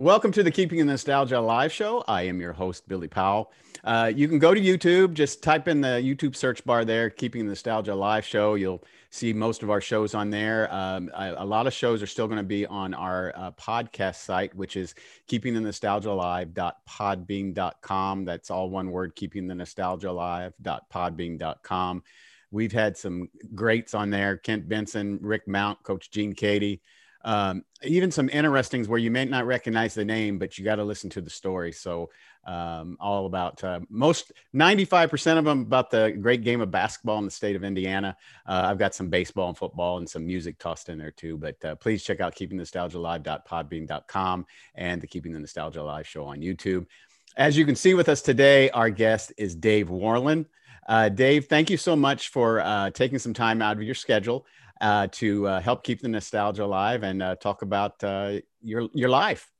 Welcome to the Keeping the Nostalgia live show. I am your host, Billy Powell. Uh, you can go to YouTube, just type in the YouTube search bar there, Keeping the Nostalgia live show. You'll see most of our shows on there. Um, a, a, lot of shows are still going to be on our uh, podcast site, which is keeping the nostalgia alive.podbean.com. That's all one word, keeping the nostalgia alive.podbean.com. We've had some greats on there Kent Benson, Rick Mount, Coach Gene Keady um, even some interestings where you may not recognize the name, but you got to listen to the story. So, um, all about uh, most 95% of them about the great game of basketball in the state of Indiana. Uh, I've got some baseball and football and some music tossed in there too. But uh, please check out keeping nostalgia live.podbean.com and the Keeping the Nostalgia Live show on YouTube. As you can see with us today, our guest is Dave Worland. Uh, Dave, thank you so much for uh, taking some time out of your schedule uh, to uh, help keep the nostalgia alive and uh, talk about uh, your your life.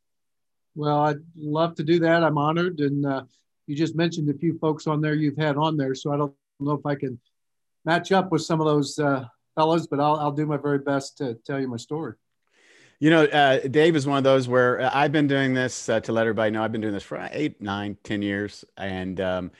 Well, I'd love to do that. I'm honored, and uh, you just mentioned a few folks on there you've had on there, so I don't know if I can match up with some of those uh, fellows, but I'll, I'll do my very best to tell you my story. You know, uh, Dave is one of those where I've been doing this uh, to let everybody know I've been doing this for eight, nine, ten years, and um,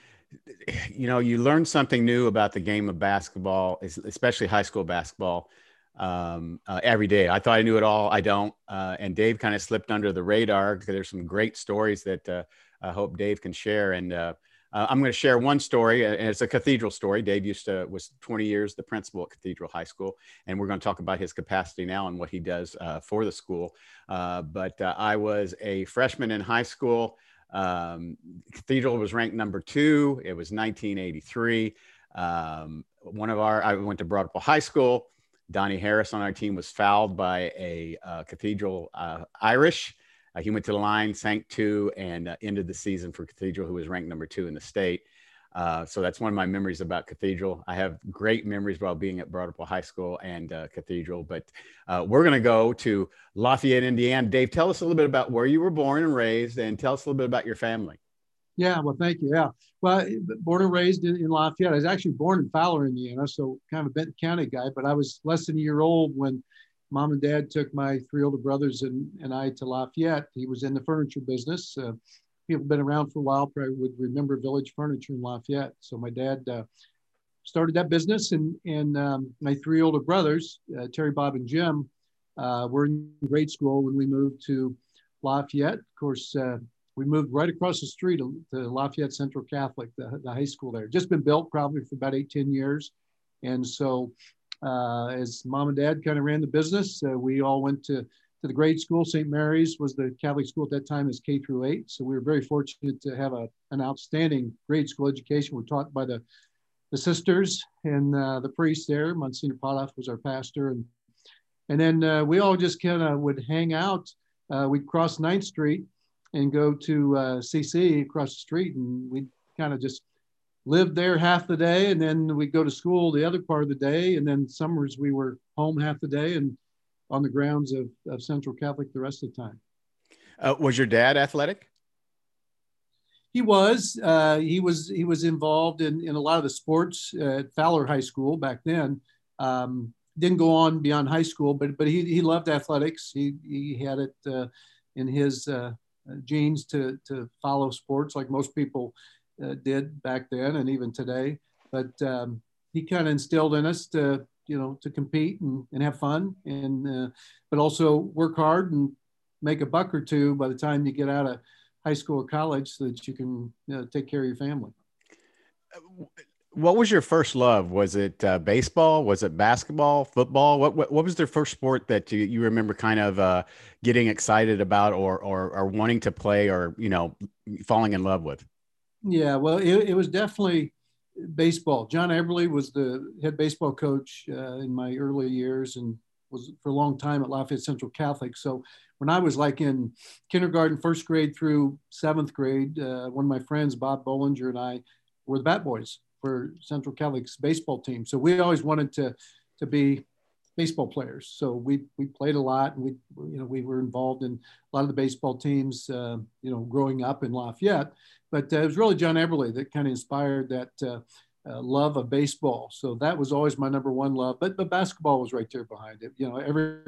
you know, you learn something new about the game of basketball, especially high school basketball, um, uh, every day. I thought I knew it all. I don't. Uh, and Dave kind of slipped under the radar because there's some great stories that uh, I hope Dave can share. And uh, uh, I'm going to share one story, and it's a cathedral story. Dave used to was 20 years the principal at Cathedral High School, and we're going to talk about his capacity now and what he does uh, for the school. but I was a freshman in high school. Um, Cathedral was ranked number two. It was 1983. Um, one of our, I went to Broad Ripple High School. Donnie Harris on our team was fouled by a uh, Cathedral uh, Irish. Uh, he went to the line, sank two, and uh, ended the season for Cathedral, who was ranked number two in the state. Uh, so that's one of my memories about Cathedral. I have great memories while being at Broad High School and uh, Cathedral. But uh, we're going to go to Lafayette, Indiana. Dave, tell us a little bit about where you were born and raised, and tell us a little bit about your family. Yeah, well, thank you. Yeah, well, born and raised in, in Lafayette. I was actually born in Fowler, Indiana, so kind of a Benton County guy. But I was less than a year old when mom and dad took my three older brothers and, and I to Lafayette. He was in the furniture business. Uh, people been around for a while probably would remember Village Furniture in Lafayette. So my dad uh, started that business, and and um, my three older brothers, uh, Terry, Bob, and Jim, uh, were in grade school when we moved to Lafayette. Of course, uh, we moved right across the street to, to Lafayette Central Catholic, the, the, high school there. Just been built probably for about eight, 10 years. And so uh, as mom and dad kind of ran the business, uh, we all went to to the grade school. St. Mary's was the Catholic school at that time as K through eight. So we were very fortunate to have a, an outstanding grade school education. We're taught by the, the sisters and uh, the priest there. Monsignor Potoff was our pastor. And, and then uh, we all just kind of would hang out. Uh, we'd cross 9th Street and go to CC uh, across the street. And we'd kind of just lived there half the day. And then we'd go to school the other part of the day. And then summers we were home half the day. And on the grounds of, of Central Catholic the rest of the time. Uh, was your dad athletic? He was. Uh, he was. He was involved in, in a lot of the sports at Fowler High School back then. Um, didn't go on beyond high school, but but he, he loved athletics. He he had it uh, in his uh, genes to to follow sports like most people uh, did back then and even today. But um, he kind of instilled in us to you know to compete and, and have fun and uh, but also work hard and make a buck or two by the time you get out of high school or college so that you can you know, take care of your family. What was your first love? Was it uh, baseball? Was it basketball? Football? What, what, what was the first sport that you, you remember kind of uh, getting excited about or, or or wanting to play or you know falling in love with? Yeah well it, it was definitely baseball. John Eberly was the head baseball coach uh, in my early years and was for a long time at Lafayette Central Catholic. So when I was like in kindergarten, first grade through seventh grade, uh, one of my friends, Bob Bollinger, and I were the bat boys for Central Catholic's baseball team. So we always wanted to to be baseball players. So we we played a lot, and we you know we were involved in a lot of the baseball teams. Uh, you know, growing up in Lafayette, but uh, it was really John Eberly that kind of inspired that uh, uh, love of baseball. So that was always my number one love. But but basketball was right there behind it. You know, every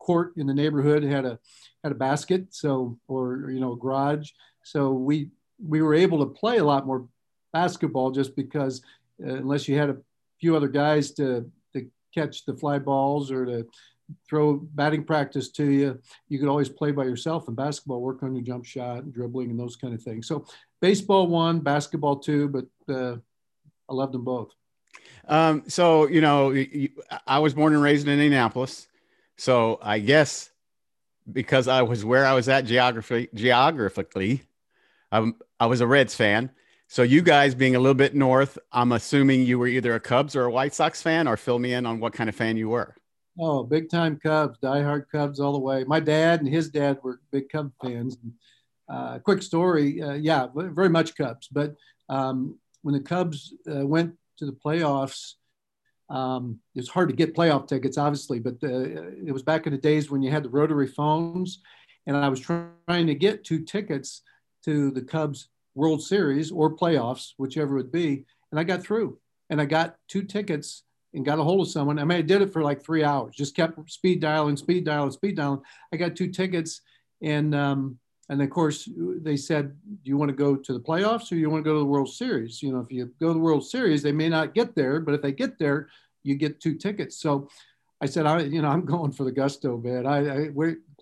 court in the neighborhood had a had a basket, so or you know, a garage. So we we were able to play a lot more basketball just because uh, unless you had a few other guys to to catch the fly balls or to throw batting practice to you, you could always play by yourself in basketball, work on your jump shot and dribbling and those kind of things. So baseball one, basketball two, but uh, I loved them both. Um, so, you know, I was born and raised in Indianapolis. So I guess because I was where I was at geography, geographically, um, I was a Reds fan. So you guys being a little bit north, I'm assuming you were either a Cubs or a White Sox fan, or fill me in on what kind of fan you were. Oh, big time Cubs, diehard Cubs all the way. My dad and his dad were big Cub fans. Uh, quick story, uh, yeah, very much Cubs. But um, when the Cubs uh, went to the playoffs, um, it's hard to get playoff tickets, obviously, but uh, it was back in the days when you had the rotary phones, and I was trying to get two tickets to the Cubs World Series or playoffs, whichever it would be, and I got through, and I got two tickets and got a hold of someone. I mean, I did it for like three hours, just kept speed dialing, speed dialing, speed dialing. I got two tickets, and um, and of course they said, "Do you want to go to the playoffs or you want to go to the World Series?" You know, if you go to the World Series, they may not get there, but if they get there, you get two tickets. So I said, "I, you know, I'm going for the gusto, man. I, I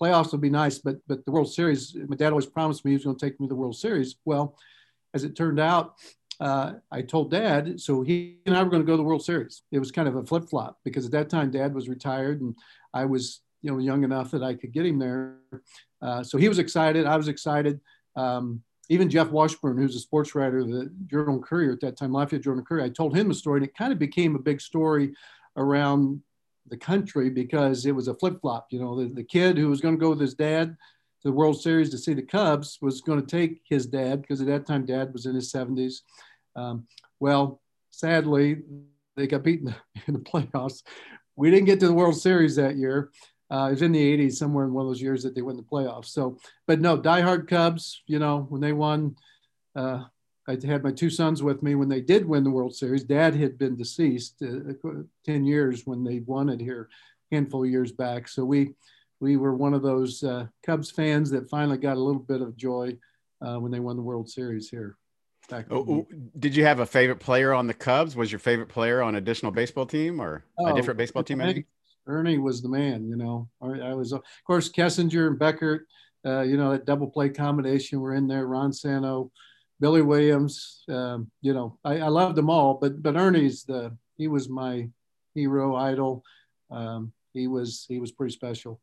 playoffs would be nice, but but the World Series. My dad always promised me he was going to take me to the World Series. Well, as it turned out, uh, I told dad, so he and I were going to go to the World Series. It was kind of a flip flop because at that time dad was retired and I was, you know, young enough that I could get him there. Uh, so he was excited. I was excited. Um, even Jeff Washburn, who's a sports writer, the Journal Courier at that time, Lafayette Journal Courier, I told him a story and it kind of became a big story around the country because it was a flip flop. You know, the, the kid who was going to go with his dad to the World Series to see the Cubs was going to take his dad because at that time dad was in his 70s um, well, sadly, they got beaten in the playoffs. We didn't get to the World Series that year. Uh, it was in the 80s, somewhere in one of those years that they win the playoffs. So, but no, diehard Cubs, you know, when they won, uh, I had my two sons with me when they did win the World Series. Dad had been deceased uh, 10 years when they won it here, a handful of years back. So we, we were one of those uh, Cubs fans that finally got a little bit of joy uh, when they won the World Series here. Oh, did you have a favorite player on the Cubs? Was your favorite player on additional baseball team or oh, a different baseball team? Ernie, Ernie was the man, you know. I was, of course, Kessinger and Beckert. Uh, you know that double play combination were in there. Ron Santo, Billy Williams. Um, you know, I, I loved them all, but but Ernie's the he was my hero idol. Um, he was he was pretty special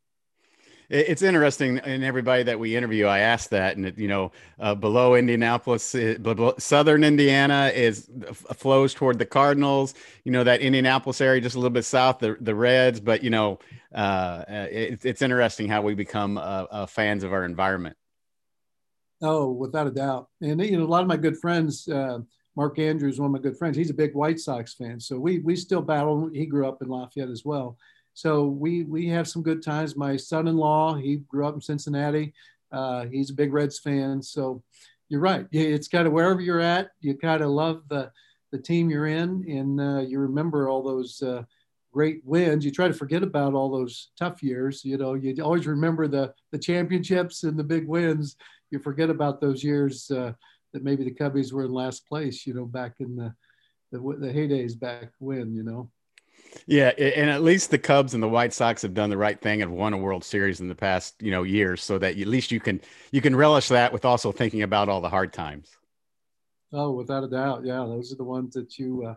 it's interesting in everybody that we interview i ask that and it, you know uh, below indianapolis uh, below, southern indiana is flows toward the cardinals you know that indianapolis area just a little bit south the, the reds but you know uh, it, it's interesting how we become uh, uh, fans of our environment oh without a doubt and you know a lot of my good friends uh, mark andrews one of my good friends he's a big white sox fan so we we still battle he grew up in lafayette as well so we we have some good times. My son-in-law, he grew up in Cincinnati. Uh, he's a big Reds fan. So you're right. It's kind of wherever you're at, you kind of love the the team you're in, and uh, you remember all those uh, great wins. You try to forget about all those tough years. You know, you always remember the the championships and the big wins. You forget about those years uh, that maybe the Cubbies were in last place. You know, back in the the, the heydays back when. You know. Yeah, and at least the Cubs and the White Sox have done the right thing and won a World Series in the past, you know, years, so that at least you can you can relish that with also thinking about all the hard times. Oh, without a doubt, yeah, those are the ones that you uh,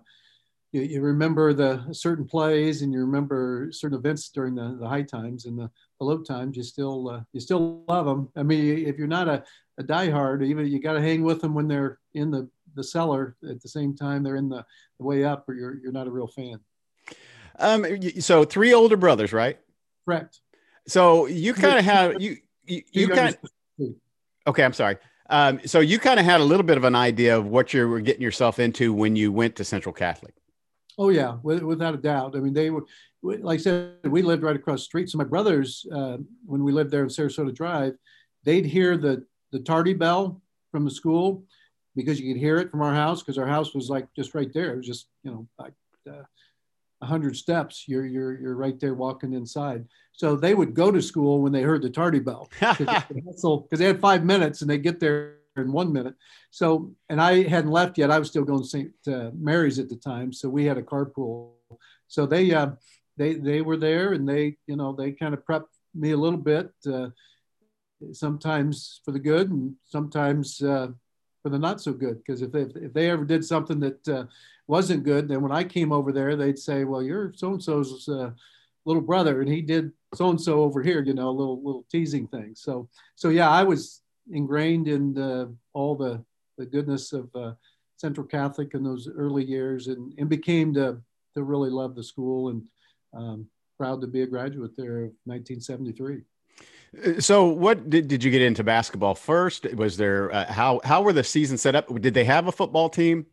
you, you, remember the certain plays and you remember certain events during the, the high times and the, the low times. You still uh, you still love them. I mean, if you're not a, a diehard, even you got to hang with them when they're in the the cellar at the same time they're in the, the way up, or you're you're not a real fan. Um, so three older brothers, right? Correct. So you kind of have you you, you kind. Okay, I'm sorry. Um, so you kind of had a little bit of an idea of what you were getting yourself into when you went to Central Catholic. Oh yeah, without a doubt. I mean, they were like I said, we lived right across the street. So my brothers, uh, when we lived there in Sarasota Drive, they'd hear the the tardy bell from the school, because you could hear it from our house because our house was like just right there. It was just you know like uh, hundred steps. You're you're you're right there walking inside. So they would go to school when they heard the tardy bell because they had five minutes and they get there in one minute. So and I hadn't left yet. I was still going to St. Mary's at the time, so we had a carpool. So they uh, they they were there and they you know they kind of prepped me a little bit. Uh, sometimes for the good and sometimes uh, for the not so good. Because if they, if they ever did something that uh, wasn't good, then when I came over there, they'd say, "Well, you're so and so's uh, little brother, and he did so and so over here," you know, a little little teasing thing. So so yeah, I was ingrained in the, all the the goodness of uh, Central Catholic in those early years, and and became to to really love the school and um, proud to be a graduate there of 1973. So, what did, did you get into basketball first? Was there uh, how how were the seasons set up? Did they have a football team?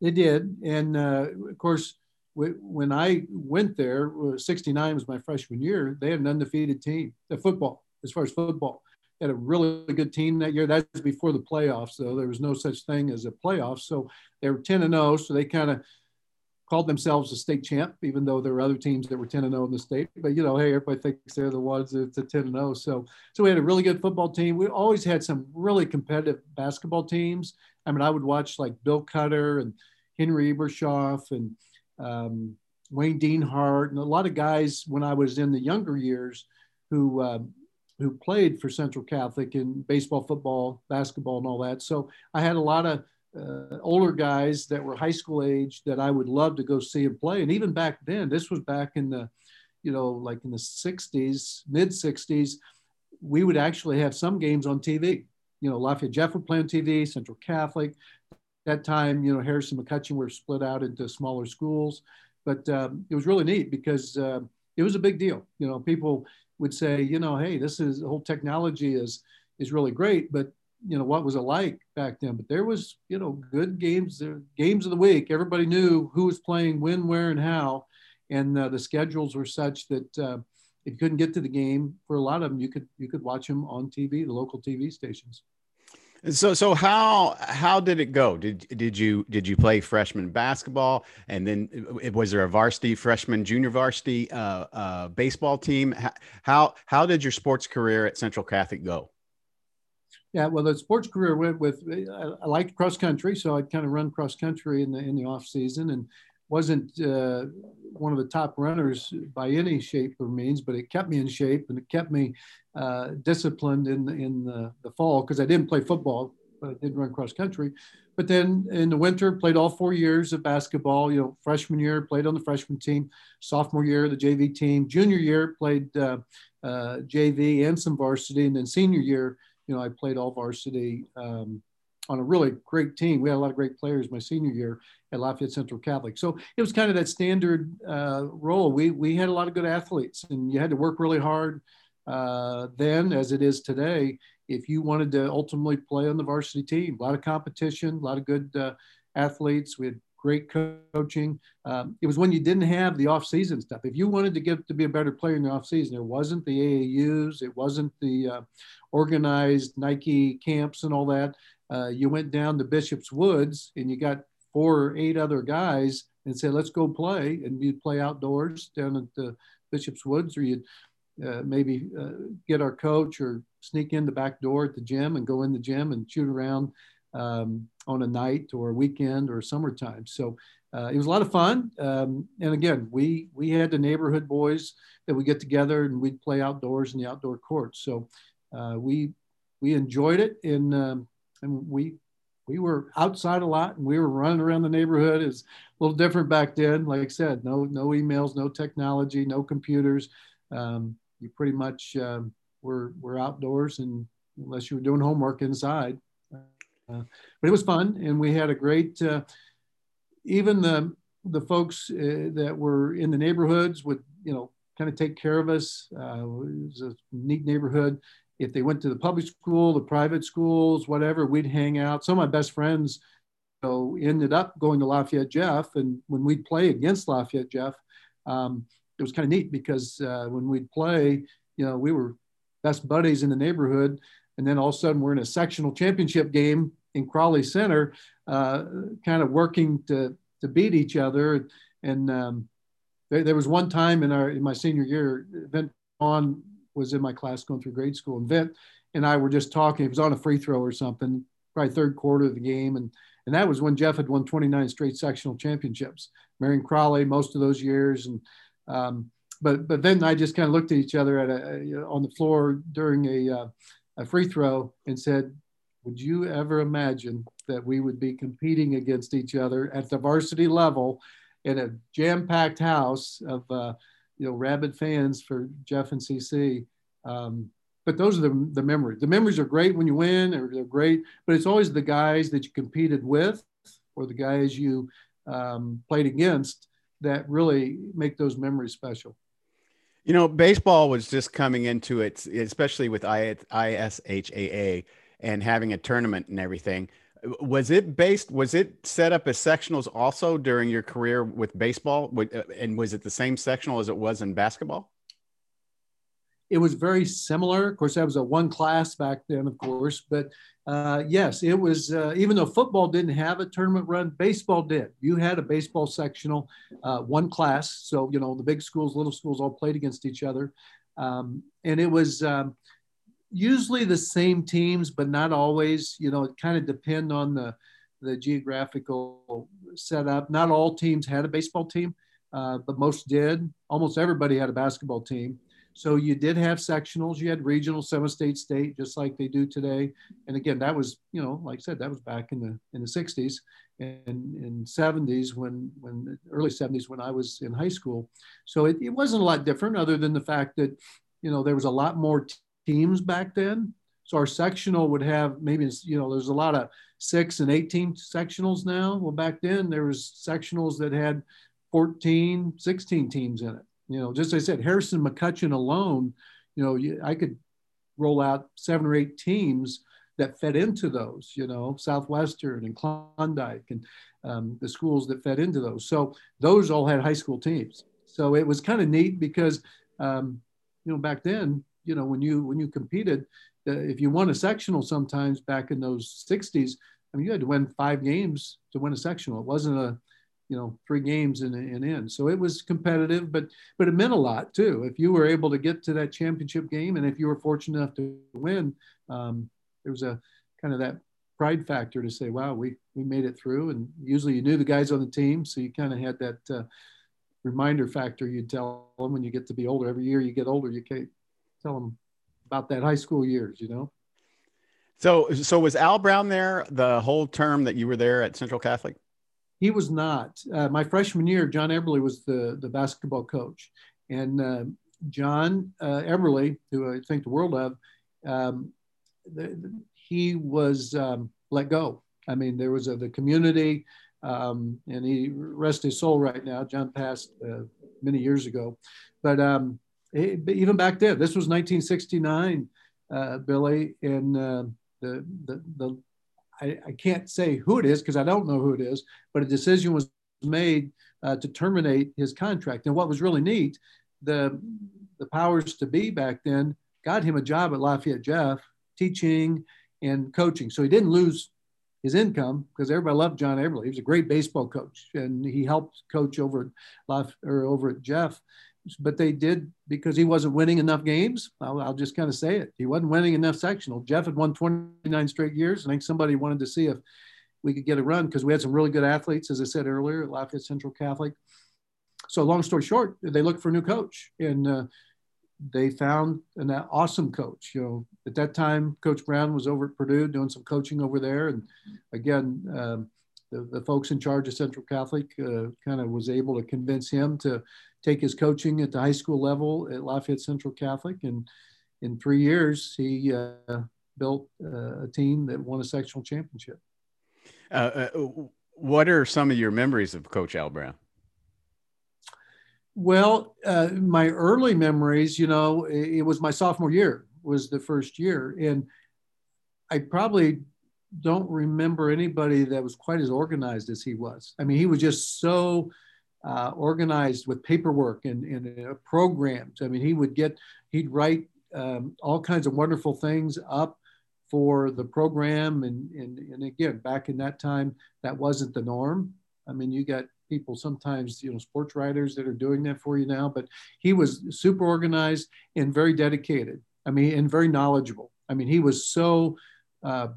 They did, and uh, of course, when I went there, '69 was my freshman year. They had an undefeated team, the football, as far as football. Had a really good team that year. That's before the playoffs, though. There was no such thing as a playoff, so they were 10 and 0. So they kind of called themselves a state champ, even though there were other teams that were 10 and 0 in the state. But you know, hey, everybody thinks they're the ones that's a 10 and 0. So, so we had a really good football team. We always had some really competitive basketball teams. I mean, I would watch like Bill Cutter and Henry Ebershoff and um, Wayne Deanhart and a lot of guys when I was in the younger years who uh, who played for Central Catholic in baseball, football, basketball, and all that. So I had a lot of uh, older guys that were high school age that I would love to go see and play. And even back then, this was back in the, you know, like in the 60s, mid 60s, we would actually have some games on TV. You know, Lafayette Jeff would play on TV, Central Catholic. That time, you know, Harrison McCutcheon were split out into smaller schools. But um, it was really neat because uh, it was a big deal. You know, people would say, you know, hey, this is the whole technology is is really great, but you know what was it like back then? But there was you know good games games of the week. Everybody knew who was playing when where and how. And uh, the schedules were such that uh, if you couldn't get to the game for a lot of them you could you could watch them on tv the local tv stations so so how how did it go? Did did you did you play freshman basketball? And then uh, was there a varsity freshman junior varsity uh, uh, baseball team? How how did your sports career at central catholic go? Yeah, well, the sports career went with I, liked cross country, so I'd kind of run cross country in the in the off season, and wasn't uh, one of the top runners by any shape or means, but it kept me in shape and it kept me uh, disciplined in in the, the fall because I didn't play football, but I did run cross country. But then in the winter, played all four years of basketball. You know, freshman year played on the freshman team, sophomore year the JV team, junior year played uh, uh JV and some varsity, and then senior year you know, I played all varsity um, on a really great team. We had a lot of great players my senior year at Lafayette Central Catholic. So it was kind of that standard uh, role. We, we had a lot of good athletes and you had to work really hard uh, then as it is today if you wanted to ultimately play on the varsity team. A lot of competition, a lot of good uh, athletes. We had great coaching. Um, it was when you didn't have the off-season stuff. If you wanted to get to be a better player in the off-season, it wasn't the AAUs, it wasn't the uh, organized Nike camps and all that. Uh, you went down to Bishop's Woods and you got four or eight other guys and said, "Let's go play," and you'd play outdoors down at the Bishop's Woods, or you'd uh, maybe uh, get our coach or sneak in the back door at the gym and go in the gym and shoot around um, on a night or a weekend or summertime. So uh, it was a lot of fun. Um, and again, we we had the neighborhood boys that we get together and we'd play outdoors in the outdoor courts. So uh, we we enjoyed it, and um, and we we were outside a lot and we were running around the neighborhood. is a little different back then. Like I said, no no emails, no technology, no computers. Um, you pretty much um, were were outdoors, and unless you were doing homework inside. Uh, but it was fun, and we had a great. Uh, even the the folks uh, that were in the neighborhoods would you know kind of take care of us. Uh, it was a neat neighborhood. If they went to the public school, the private schools, whatever, we'd hang out. Some of my best friends you know, ended up going to Lafayette Jeff, and when we'd play against Lafayette Jeff, um, it was kind of neat because uh, when we'd play, you know, we were best buddies in the neighborhood and then all of a sudden we're in a sectional championship game in Crawley Center, uh, kind of working to to beat each other. And um, there, there, was one time in our in my senior year, Vint on was in my class going through grade school, and Vint and I were just talking. It was on a free throw or something, probably third quarter of the game, and and that was when Jeff had won 29 straight sectional championships. Marion Crawley most of those years, and um, but but then I just kind of looked at each other at a on the floor during a uh, a free throw and said, "Would you ever imagine that we would be competing against each other at the varsity level in a jam-packed house of uh, you know rabid fans for Jeff and CC?" Um, but those are the, the memories. The memories are great when you win, or they're great, but it's always the guys that you competed with or the guys you um, played against that really make those memories special. You know, baseball was just coming into it, especially with IHSAA and having a tournament and everything. Was it based? Was it set up as sectionals also during your career with baseball? Uh, and was it the same sectional as it was in basketball? it was very similar. Of course, that was a one class back then, of course. But uh, yes, it was, uh, even though football didn't have a tournament run, baseball did. You had a baseball sectional, uh, one class. So, you know, the big schools, little schools all played against each other. Um, and it was um, usually the same teams, but not always. You know, it kind of depend on the, the geographical setup. Not all teams had a baseball team, uh, but most did. Almost everybody had a basketball team. So you did have sectionals, you had regional, semi-state state, just like they do today. And again, that was, you know, like I said, that was back in the in the 60s and in 70s when when early 70s when I was in high school. So it, it wasn't a lot different other than the fact that, you know, there was a lot more teams back then. So our sectional would have maybe, you know, there's a lot of six and 18 sectionals now. Well, back then there was sectionals that had 14, 16 teams in it. You know, just as I said, Harrison McCutcheon alone, you know, I could roll out seven or eight teams that fed into those, you know, Southwestern and Klondike and um, the schools that fed into those. So those all had high school teams. So it was kind of neat because, um, you know, back then, you know, when you when you competed, uh, if you won a sectional, sometimes back in those '60s, I mean, you had to win five games to win a sectional. It wasn't a you know three games and, and in. So it was competitive but but it meant a lot too. If you were able to get to that championship game and if you were fortunate enough to win um, there was a kind of that pride factor to say wow we we made it through. And usually you knew the guys on the team so you kind of had that uh, reminder factor. You'd tell them when you get to be older. Every year you get older you can't tell them about that high school years you know so so was al brown there the whole term that you were there at central catholic he was not. Uh, my freshman year, John Eberly was the, the basketball coach. And uh, John uh, Eberly, who I think the world of, um, the, the, he was um, let go. I mean, there was a, the community, um, and he rest his soul right now. John passed uh, many years ago. But um, even back then, this was 1969, uh, Billy, and uh, the, the, the I, I can't say who it is because I don't know who it is, but a decision was made uh, to terminate his contract. And what was really neat, the the powers to be back then got him a job at Lafayette Jeff teaching and coaching. So he didn't lose his income because everybody loved John Eberly. He was a great baseball coach and he helped coach over Laf, or over at Jeff but they did because he wasn't winning enough games. I'll, I'll just kind of say it. He wasn't winning enough sectional. Jeff had won 29 straight years. I think somebody wanted to see if we could get a run because we had some really good athletes, as I said earlier, at Lafayette Central Catholic. So, long story short, they looked for a new coach and uh, they found an awesome coach. You know, at that time, Coach Brown was over at Purdue doing some coaching over there. And again, um, the, the folks in charge of Central Catholic uh, kind of was able to convince him to take his coaching at the high school level at Lafayette Central Catholic. And in three years, he uh, built uh, a team that won a sectional championship. Uh, uh, what are some of your memories of Coach Al Brown? Well, uh, my early memories, you know, it, it was my sophomore year was the first year, and I probably don't remember anybody that was quite as organized as he was. I mean, he was just so uh, organized with paperwork and, and uh, programs. I mean, he would get, he'd write um, all kinds of wonderful things up for the program. And, and, and again, back in that time, that wasn't the norm. I mean, you got people sometimes, you know, sports writers that are doing that for you now, but he was super organized and very dedicated. I mean, and very knowledgeable. I mean, he was so, uh,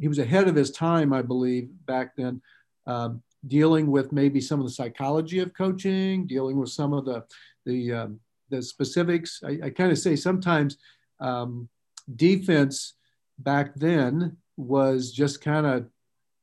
he was ahead of his time, I believe, back then, uh, dealing with maybe some of the psychology of coaching, dealing with some of the, the, um, the specifics. I, I kind of say sometimes um, defense back then was just kind of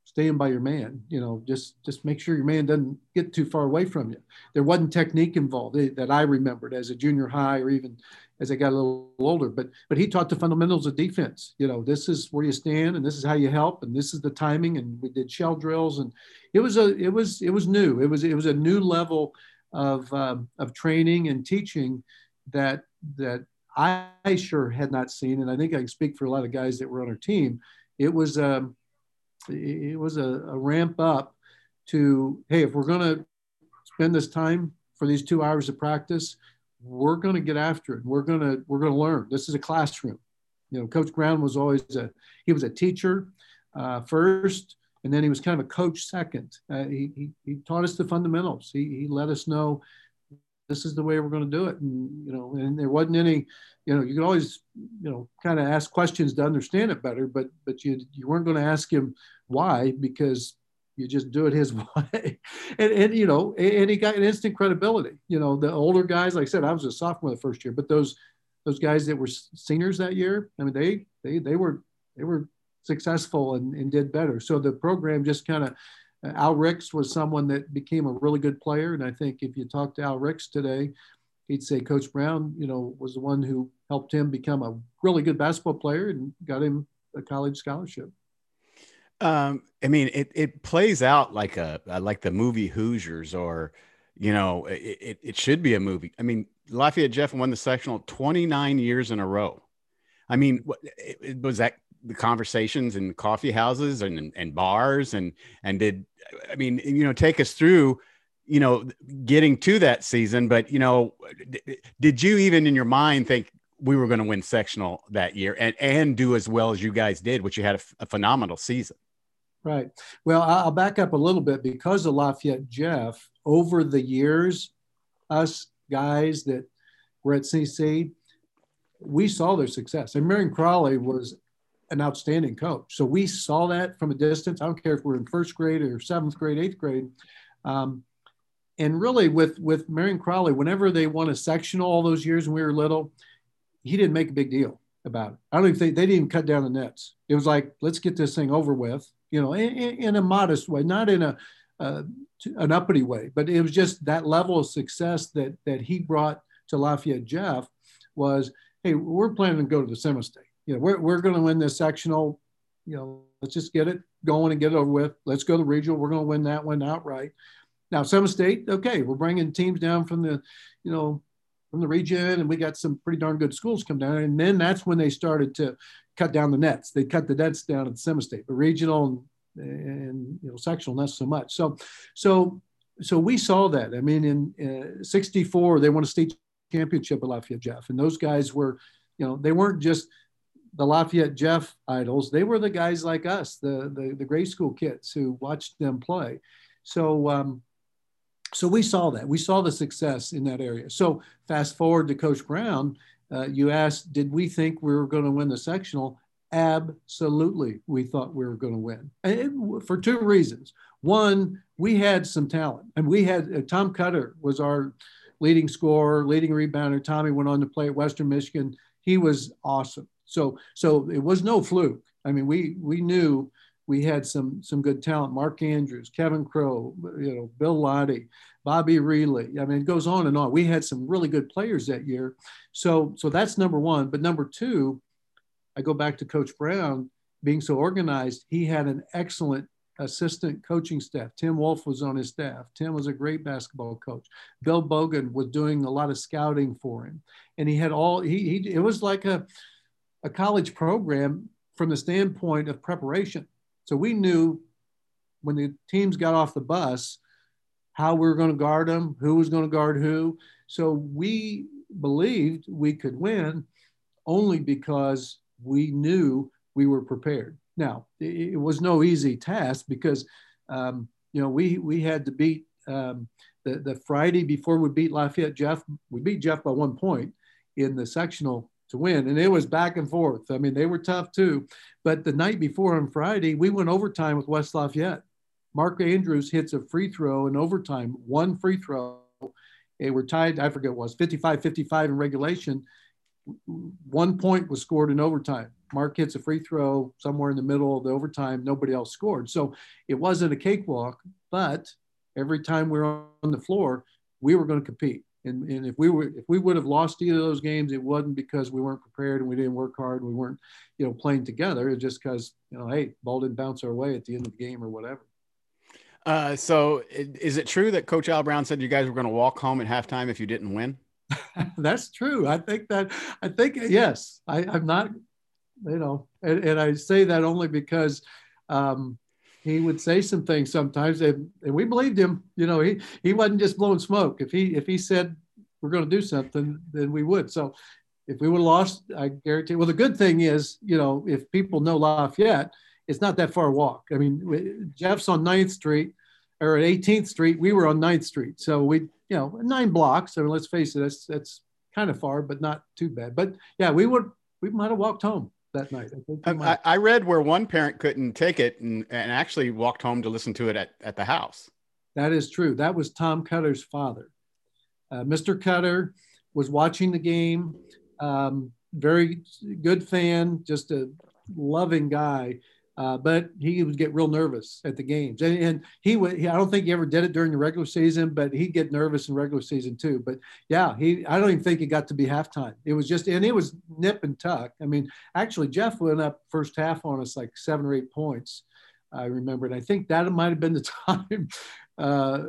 staying by your man you know just just make sure your man doesn't get too far away from you there wasn't technique involved eh, that i remembered as a junior high or even as i got a little older but but he taught the fundamentals of defense. You know this is where you stand and this is how you help and this is the timing and we did shell drills and it was a it was it was new. It was it was a new level of um, of training and teaching that that I, sure had not seen. And i think i can speak for a lot of guys that were on our team. It was um it was a, a ramp up to hey if we're to spend this time for these two hours of practice we're going to get after it. We're going to we're going to learn. This is a classroom. You know coach brown was always a he was a teacher uh, first and then he was kind of a coach second. Uh, he, he, he, taught us the fundamentals. He, he let us know this is the way we're going to do it. And you know and there wasn't any you know you could always you know kind of ask questions to understand it better but but you you weren't going to ask him why because you just do it his way and, and you know and he got an instant credibility you know the older guys like i said i was a sophomore the first year but those those guys that were seniors that year i mean they they they were they were successful and, and did better so the program just kind of uh, Al Ricks was someone that became a really good player. And I think if you talk to Al Ricks today, he'd say Coach Brown, you know, was the one who helped him become a really good basketball player and got him a college scholarship. Um, I mean, it, it plays out like a, like the movie Hoosiers or, you know, it, it, it should be a movie. I mean, Lafayette Jeff won the sectional 29 years in a row. I mean, what, it, was that the conversations in coffee houses and, and bars and and did I mean you know take us through you know getting to that season but you know did you even in your mind think we were going to win sectional that year and and do as well as you guys did which you had a, a phenomenal season right well i'll back up a little bit because of lafayette jeff over the years us guys that were at cc we saw their success and marion crawley was an outstanding coach. So we saw that from a distance. I don't care if we're in first grade or seventh grade, eighth grade. Um, and really, with with Marion Crawley, whenever they won a sectional all those years when we were little, he didn't make a big deal about it. I don't even think they didn't even cut down the nets. It was like, let's get this thing over with, you know, in, in a modest way, not in a uh, an uppity way, but it was just that level of success that that he brought to Lafayette Jeff was, hey, we're planning to go to the semi-state you know, we're, we're going to win this sectional. You know, let's just get it going and get it over with. Let's go to regional. We're going to win that one outright. Now, semi-state, okay, we're bringing teams down from the, you know, from the region, and we got some pretty darn good schools come down. And then that's when they started to cut down the nets. They cut the nets down at semi-state, but regional and, and you know sectional not so much. So, so, so we saw that. I mean, in uh, '64 they won a state championship at Lafayette Jeff, and those guys were, you know, they weren't just the Lafayette Jeff idols, they were the guys like us, the, the, the grade school kids who watched them play. So, um, so we saw that. We saw the success in that area. So fast forward to Coach Brown, uh, you asked, did we think we were going to win the sectional? Absolutely, we thought we were going to win and for two reasons. One, we had some talent, and we had uh, Tom Cutter was our leading scorer, leading rebounder. Tommy went on to play at Western Michigan. He was awesome. So so it was no fluke. I mean, we we knew we had some some good talent. Mark Andrews, Kevin Crow, you know, Bill Lottie, Bobby Reilly. I mean, it goes on and on. We had some really good players that year. So so that's number one. But number two, I go back to Coach Brown being so organized. He had an excellent assistant coaching staff. Tim Wolf was on his staff. Tim was a great basketball coach. Bill Bogan was doing a lot of scouting for him, and he had all he, he it was like a a college program from the standpoint of preparation. So we knew when the teams got off the bus how we were going to guard them, who was going to guard who. So we believed we could win only because we knew we were prepared. Now, it, was no easy task because, um, you know, we, we had to beat um, the, the Friday before we beat Lafayette Jeff, we beat Jeff by one point in the sectional to win. And it was back and forth. I mean, they were tough too. But the night before on Friday, we went overtime with West Lafayette. Mark Andrews hits a free throw in overtime, one free throw. They were tied, I forget was, 55 55 in regulation. One point was scored in overtime. Mark hits a free throw somewhere in the middle of the overtime. Nobody else scored. So it wasn't a cakewalk, but every time we were on the floor, we were going to compete. And, and if we were if we would have lost either of those games, it wasn't because we weren't prepared and we didn't work hard. And we weren't, you know, playing together. It's just because you know, hey, ball didn't bounce our way at the end of the game or whatever. Uh, so is it true that Coach Al Brown said you guys were going to walk home at halftime if you didn't win? That's true. I think that I think yes. I, I'm not, you know, and, and I say that only because um, he would say some things sometimes, and, and we believed him. You know, he he wasn't just blowing smoke. If he if he said we're going to do something, then we would. So if we would have lost, I guarantee. Well, the good thing is, you know, if people know Lafayette, it's not that far walk. I mean, Jeff's on 9th Street or at 18th Street. We were on 9th Street, so we, you know, nine blocks. I mean, let's face it, that's that's kind of far, but not too bad. But yeah, we would we might have walked home that night. I, I, I, read where one parent couldn't take it and, and actually walked home to listen to it at, at the house. That is true. That was Tom Cutter's father. Uh, Mr. Cutter was watching the game. Um, very good fan, just a loving guy. Uh, but he would get real nervous at the games, and, and he would. He, I don't think he ever did it during the regular season, but he'd get nervous in regular season too. But yeah, he. I don't even think it got to be halftime. It was just, and it was nip and tuck. I mean, actually, Jeff went up first half on us like seven or eight points. I remember, and I think that might have been the time uh,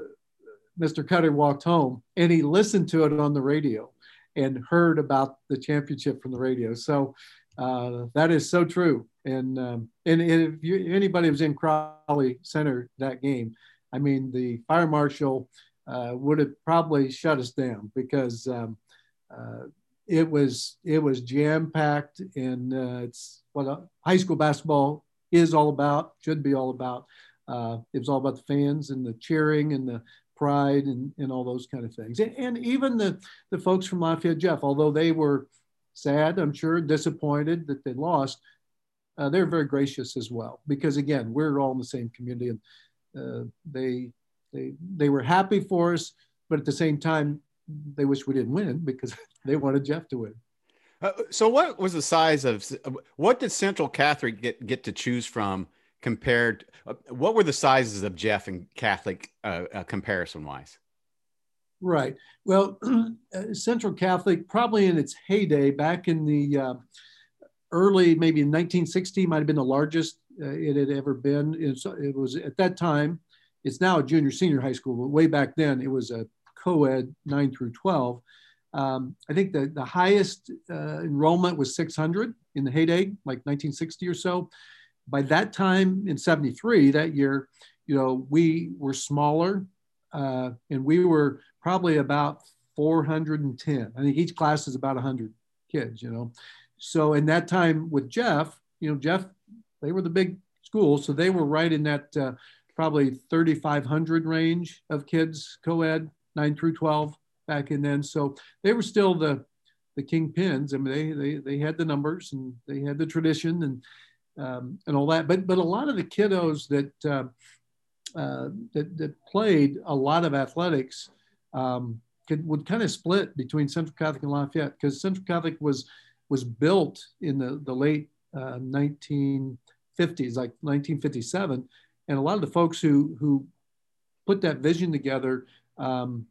Mr. Cutter walked home, and he listened to it on the radio and heard about the championship from the radio. So uh, that is so true. And um, and if you, anybody was in Crawley Center that game, I mean, the fire marshal uh, would have probably shut us down because um, uh, it was it was jam packed, and uh, it's what high school basketball is all about, should be all about. Uh, it was all about the fans and the cheering and the pride and, and all those kind of things. And, and even the, the folks from Lafayette Jeff, although they were sad, I'm sure, disappointed that they lost, uh, they're very gracious as well. Because again, we're all in the same community, and uh, they they they were happy for us, but at the same time, they wish we didn't win because they wanted Jeff to win. Uh, so, what was the size of what did Central Catholic get get to choose from compared? Uh, what were the sizes of Jeff and Catholic uh, uh, comparison wise? Right. Well, uh, Central Catholic, probably in its heyday, back in the uh, early, maybe in 1960, might have been the largest uh, it had ever been. It, it was at that time, it's now a junior senior high school, but way back then it was a co ed 9 through 12. Um, I think the, the highest uh, enrollment was 600 in the heyday, like 1960 or so. By that time in 73, that year, you know, we were smaller uh, and we were probably about 410. I think each class is about 100 kids, you know. So in that time with Jeff, you know, Jeff, they were the big school. so they were right in that uh, probably 3,500 range of kids co-ed, nine through 12 back in then. So they were still the the kingpins. I mean, they they they had the numbers and they had the tradition and um, and all that. But but a lot of the kiddos that uh, uh, that, that played a lot of athletics um, could, would kind of split between Central Catholic and Lafayette because Central Catholic was was built in the, the late uh, 1950s, like 1957. And a lot of the folks who, who put that vision together um,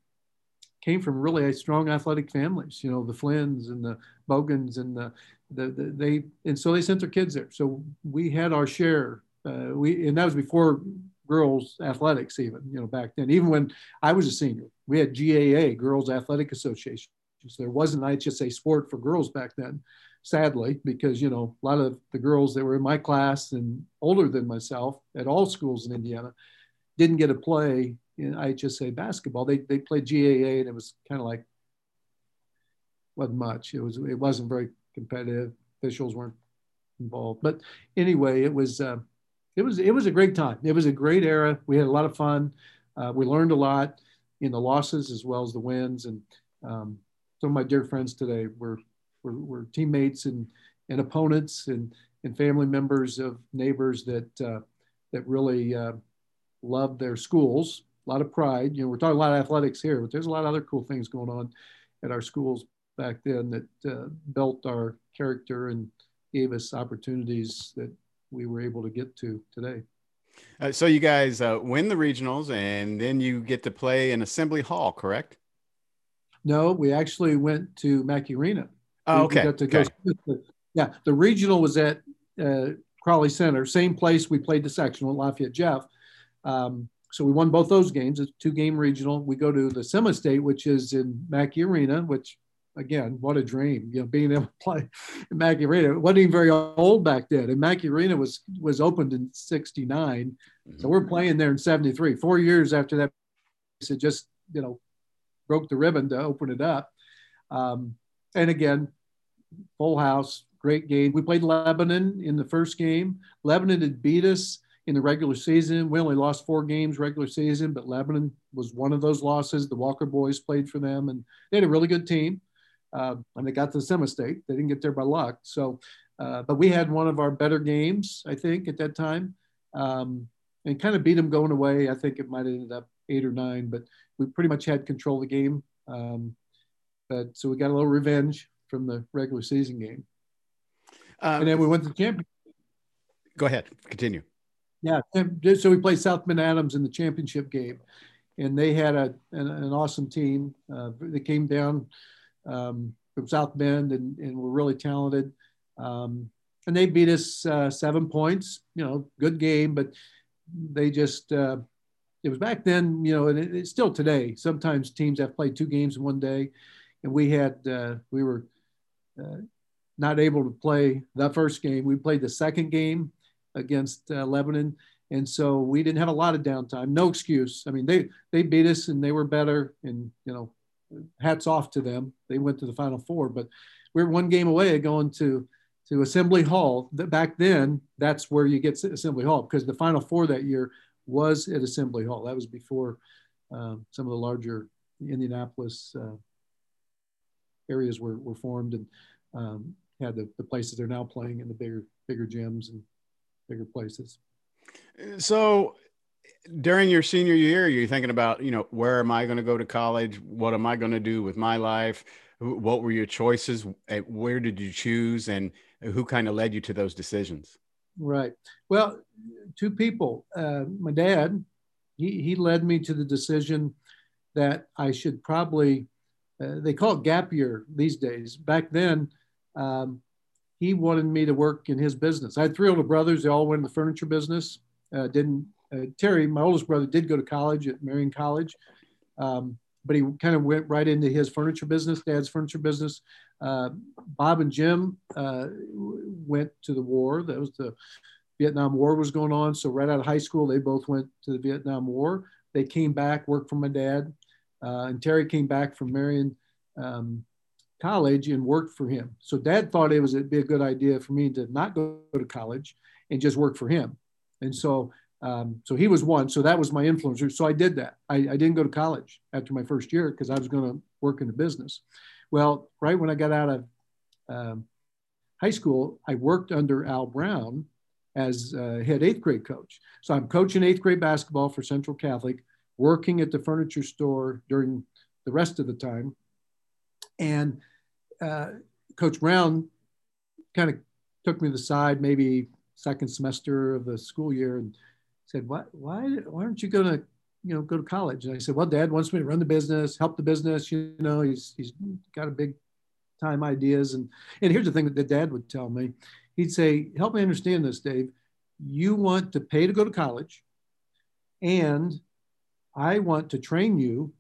came from really strong athletic families, you know, the Flynn's and the Bogans and the, the, the, they, and so they sent their kids there. So we had our share. Uh, we, and that was before girls athletics even you know back then even when i was a senior we had gaa girls athletic association so there wasn't ihsa sport for girls back then sadly because you know a lot of the girls that were in my class and older than myself at all schools in indiana didn't get to play in ihsa basketball they, they played gaa and it was kind of like wasn't much it was it wasn't very competitive officials weren't involved. But anyway, it was uh, it was it was a great time. It was a great era. We had a lot of fun. Uh, we learned a lot in the losses as well as the wins. And um, some of my dear friends today were were, were teammates and and opponents and and family members of neighbors that uh, that really uh, loved their schools. A lot of pride. You know, we're talking a lot of athletics here, but there's a lot of other cool things going on at our schools back then that uh, built our character and gave us opportunities that we were able to get to today. Uh, so you guys uh, win the regionals, and then you get to play in Assembly Hall, correct? No, we actually went to Mackey Arena. Oh, okay. Okay. Go, yeah, the regional was at uh, Crawley Center, same place we played the sectional, with Lafayette Jeff. Um, so we won both those games. It's two game regional. We go to the semi state, which is in Mackey Arena, which again, what a dream, you know, being able to play in Mackey Arena. It wasn't even very old back then. And Mackey Arena was was opened in 69. Mm-hmm. So we're playing there in 73. Four years after that, it just, you know, broke the ribbon to open it up. Um, and again, full house, great game. We played Lebanon in the first game. Lebanon had beat us in the regular season. We only lost four games regular season, but Lebanon was one of those losses. The Walker boys played for them, and they had a really good team. Uh, and they got to the semi-state. They didn't get there by luck. So, uh, but we had one of our better games, I think, at that time, um, and kind of beat them going away. I think it might have ended up eight or nine, but we pretty much had control of the game. Um, but so we got a little revenge from the regular season game, um, and then we went to the championship. Go ahead, continue. Yeah, so we played South Bend Adams in the championship game, and they had a an, an awesome team. Uh, they came down um, from South Bend and, and were really talented. Um, and they beat us uh, seven points, you know, good game, but they just, uh, it was back then, you know, and it, it's still today. Sometimes teams have played two games in one day. And we had, uh, we were uh, not able to play the first game. We played the second game against uh, Lebanon. And so we didn't have a lot of downtime. No excuse. I mean, they they beat us and they were better. And you know, hats off to them. They went to the Final Four, but we are one game away going to to Assembly Hall. Back then, that's where you get Assembly Hall because the Final Four that year was at Assembly Hall. That was before um, some of the larger Indianapolis uh, areas were, were formed and um, had the, the places they're now playing in the bigger bigger gyms and bigger places. So during your senior year, you're thinking about, you know, where am I going to go to college? What am I going to do with my life? What were your choices? Where did you choose? And who kind of led you to those decisions? Right. Well, two people. Uh, my dad, he, he led me to the decision that I should probably, uh, they call it gap year these days. Back then, um, he wanted me to work in his business. I had three older brothers. They all went in the furniture business. Uh, didn't Terry, my oldest brother, did go to college at Marion College, um, but he kind of went right into his furniture business, dad's furniture business. Uh, Bob and Jim uh, went to the war. That was the Vietnam War was going on. So right out of high school, they both went to the Vietnam War. They came back, worked for my dad, uh, and Terry came back from Marion um, College and worked for him. So dad thought it was it'd be a good idea for me to not go to college and just work for him. And so um, so he was one. So that was my influencer. So I did that. I, I didn't go to college after my first year because I was going to work in the business. Well, right when I got out of um, high school, I worked under Al Brown as uh, head eighth grade coach. So I'm coaching eighth grade basketball for Central Catholic, working at the furniture store during the rest of the time. And uh, Coach Brown kind of took me to the side, maybe second semester of the school year, and said, "Why, why, why aren't you going to, you know, go to college?" And I said, "Well, Dad wants me to run the business, help the business. You know, he's he's got a big time ideas." And and here's the thing that the Dad would tell me. He'd say, "Help me understand this, Dave. You want to pay to go to college, and I want to train you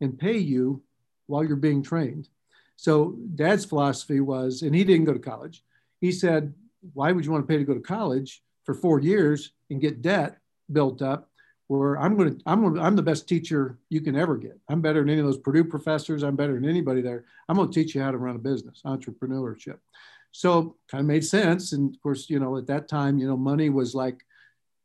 and pay you while you're being trained." So Dad's philosophy was, and he didn't go to college. He said, "Why would you want to pay to go to college?" for four years and get debt built up where I'm going to, I'm I'm the best teacher you can ever get. I'm better than any of those Purdue professors. I'm better than anybody there. I'm going to teach you how to run a business, entrepreneurship. So kind of made sense. And of course, you know, at that time, you know, money was like,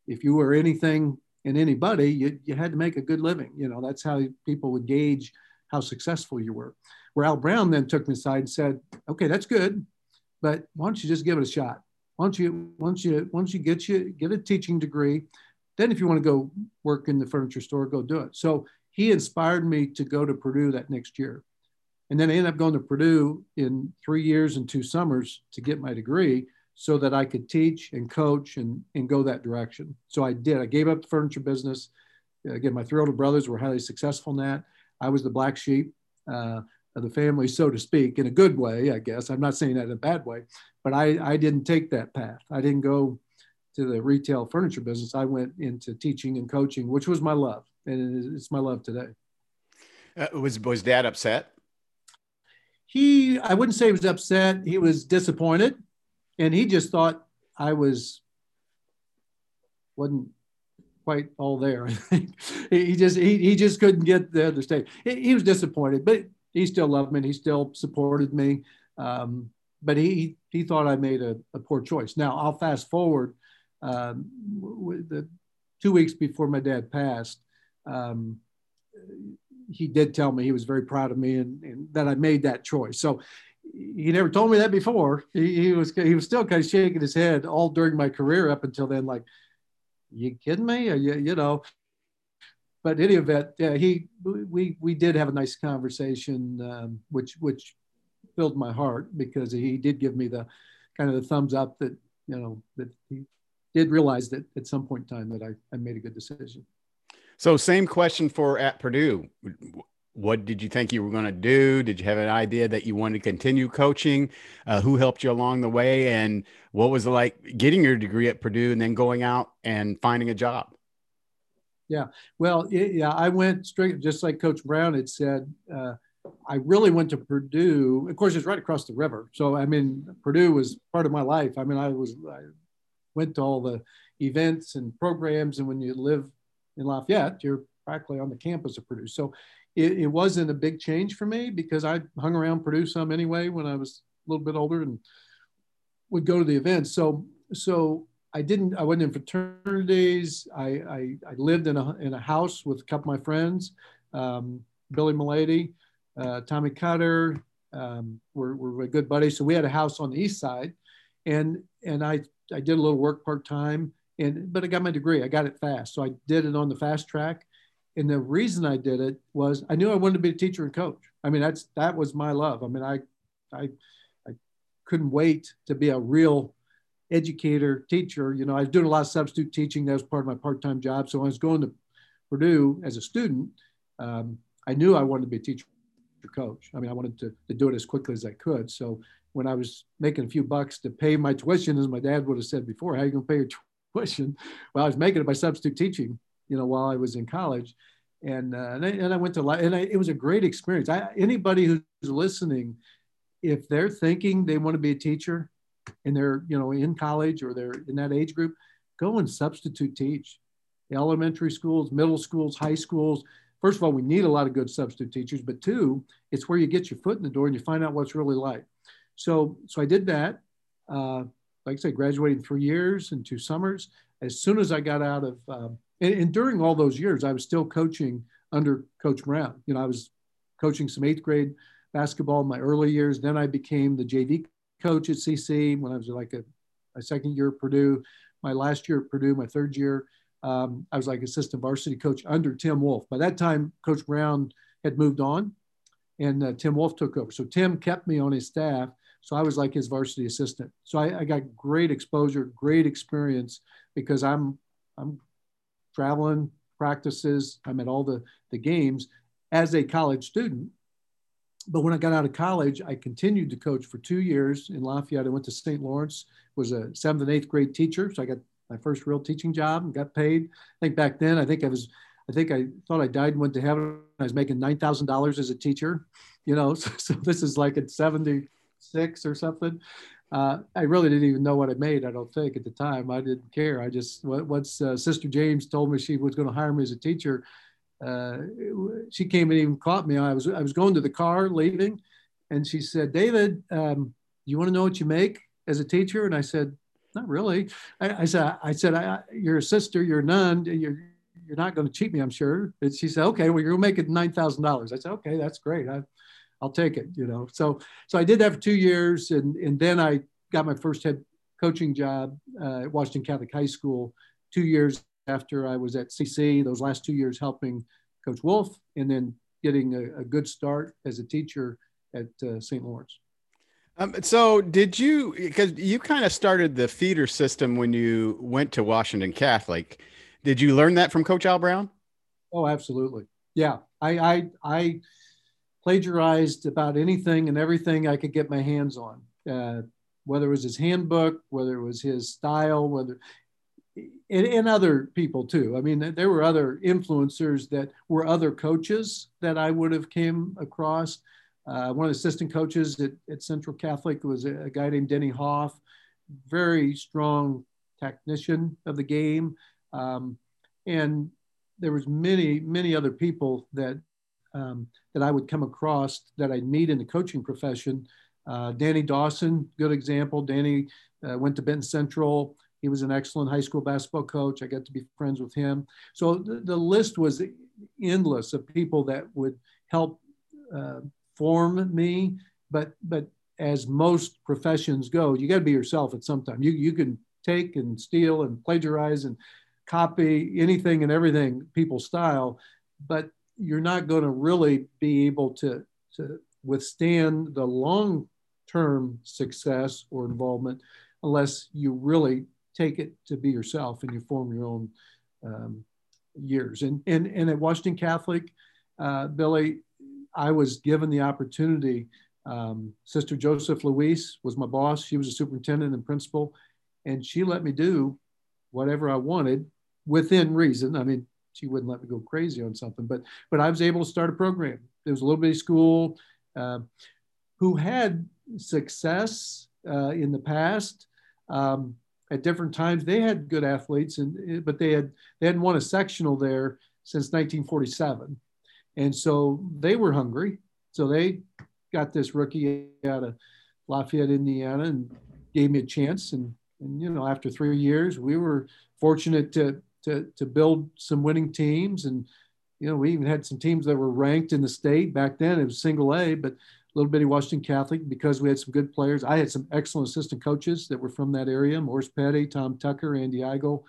if you were anything and anybody, you, you had to make a good living. You know, that's how people would gauge how successful you were. Where Al Brown then took me aside and said, okay, that's good, but why don't you just give it a shot? Why don't you, once you, once you get you get a teaching degree, then if you want to go work in the furniture store, go do it. So he inspired me to go to Purdue that next year. And then I ended up going to Purdue in three years and two summers to get my degree so that I could teach and coach and, and go that direction. So I did. I gave up the furniture business. Again, my three older brothers were highly successful in that. I was the black sheep uh, of the family, so to speak, in a good way, I guess. I'm not saying that in a bad way, but I, I didn't take that path. I didn't go to the retail furniture business. I went into teaching and coaching, which was my love, and it's my love today. Uh, was was Dad upset? He, I wouldn't say he was upset. He was disappointed, and he just thought I was wasn't quite all there. He just he, he just couldn't get the other stage. He, he was disappointed, but he still loved me. he still supported me. Um, but he he thought I made a, a poor choice. Now I'll fast forward um, the two weeks before my dad passed, um, he did tell me he was very proud of me and, and, that I made that choice. So he never told me that before. He, he, was he was still kind of shaking his head all during my career up until then, like, you kidding me? Or, you, you know. But any event, yeah, he we we did have a nice conversation, um, which which filled my heart because he did give me the kind of the thumbs up that you know that he did realize that at some point in time that I, I made a good decision. So same question for at Purdue. What did you think you were going to do? Did you have an idea that you wanted to continue coaching? Uh, who helped you along the way? And what was it like getting your degree at Purdue and then going out and finding a job? Yeah, well, yeah, I went straight, just like Coach Brown had said. Uh, I really went to Purdue. Of course, it's right across the river. So, I mean, Purdue was part of my life. I mean, I was I went to all the events and programs. And when you live in Lafayette, you're practically on the campus of Purdue. So it, it wasn't a big change for me because I hung around Purdue some anyway when I was a little bit older and would go to the events. So, so I didn't, I wasn't in fraternities. I, I, I lived in a, in a house with a couple of my friends, um, Billy Milady, uh, Tommy Cutter, um, were, were good buddies. So we had a house on the east side and, and I I did a little work part time, and but I got my degree. I got it fast, so I did it on the fast track. And the reason I did it was I knew I wanted to be a teacher and coach. I mean, that's that was my love. I mean, I I I couldn't wait to be a real educator, teacher. You know, I was doing a lot of substitute teaching. That was part of my part-time job. So I was going to Purdue as a student, um, I knew I wanted to be a teacher coach. I mean, I wanted to, to do it as quickly as I could. So when I was making a few bucks to pay my tuition, as my dad would have said before, how are you going to pay your tuition? Well, I was making it by substitute teaching, you know, while I was in college. And, uh, and, I, and I went to, and I, it was a great experience. I, anybody who's listening, if they're thinking they want to be a teacher and they're, you know, in college or they're in that age group, go and substitute teach. Elementary schools, middle schools, high schools. First of all, we need a lot of good substitute teachers, but two, it's where you get your foot in the door and you find out what's really like. So, so I did that. Uh, like I said, graduated three years and two summers. As soon as I got out of, um, and, and, during all those years, I was still coaching under Coach Brown. You know, I was coaching some eighth grade basketball in my early years. Then I became the JV coach at CC when I was like a, a second year at Purdue. My last year at Purdue, my third year, um, I was like assistant varsity coach under Tim Wolf. By that time, Coach Brown had moved on, and uh, Tim Wolf took over. So Tim kept me on his staff so I was like his varsity assistant. So I, I got great exposure, great experience because I'm I'm traveling practices. I'm at all the the games as a college student. But when I got out of college, I continued to coach for two years in Lafayette. I went to St. Lawrence, was a seventh and eighth grade teacher. So I got my first real teaching job and got paid. I think back then, I think I was, I think I thought I died and went to heaven. I was making $9,000 as a teacher, you know, so, so this is like at 70, six or something. Uh, I really didn't even know what I made. I don't think at the time. I didn't care. I just once uh, Sister James told me she was going to hire me as a teacher, uh, she came and even caught me. I was I was going to the car leaving, and she said, "David, um, you want to know what you make as a teacher? And I said, not really. I, I said, I said, I, you're a sister, you're a nun, you're, you're not going to cheat me, I'm sure. And she said, okay, well, you're making $9,000. I said, okay, that's great. I, I'll take it, you know? So, so I did that for two years. And, and then I got my first head coaching job uh, at Washington Catholic High School two years after I was at CC, those last two years helping Coach Wolf, and then getting a, a good start as a teacher at uh, St. Lawrence. Um, so did you, because you kind of started the feeder system when you went to Washington Catholic. Did you learn that from Coach Al Brown? Oh, absolutely. Yeah. I, I, I plagiarized about anything and everything I could get my hands on, uh, whether it was his handbook, whether it was his style, whether, and, and, other people too. I mean, there were other influencers that were other coaches that I would have came across. Uh, one of the assistant coaches at, at Central Catholic was a, a, guy named Denny Hoff, very strong technician of the game. Um, and there was many, many other people that, um, that I would come across that I'd meet in the coaching profession. Uh, Danny Dawson, good example. Danny uh, went to Benton Central. He was an excellent high school basketball coach. I got to be friends with him. So the, the list was endless of people that would help uh, form me. But but as most professions go, you got to be yourself at some time. You you can take and steal and plagiarize and copy anything and everything people's style, but you're not going to really be able to to withstand the long term success or involvement unless you really take it to be yourself and you form your own um, years. And, and, and at Washington Catholic, uh, Billy, I was given the opportunity. Um, Sister Joseph Louise was my boss. She was a superintendent and principal, and she let me do whatever I wanted within reason. I mean, she wouldn't let me go crazy on something, but but I was able to start a program. There was a little bitty school uh, who had success uh, in the past um, at different times. They had good athletes, and but they had they hadn't won a sectional there since 1947. And so they were hungry. So they got this rookie out of Lafayette, Indiana, and gave me a chance. And, and you know, after three years, we were fortunate to, to, to build some winning teams. And, you know, we even had some teams that were ranked in the state back then. It was single A, but a little bitty Washington Catholic because we had some good players. I had some excellent assistant coaches that were from that area: Morris Petty, Tom Tucker, Andy Eigel,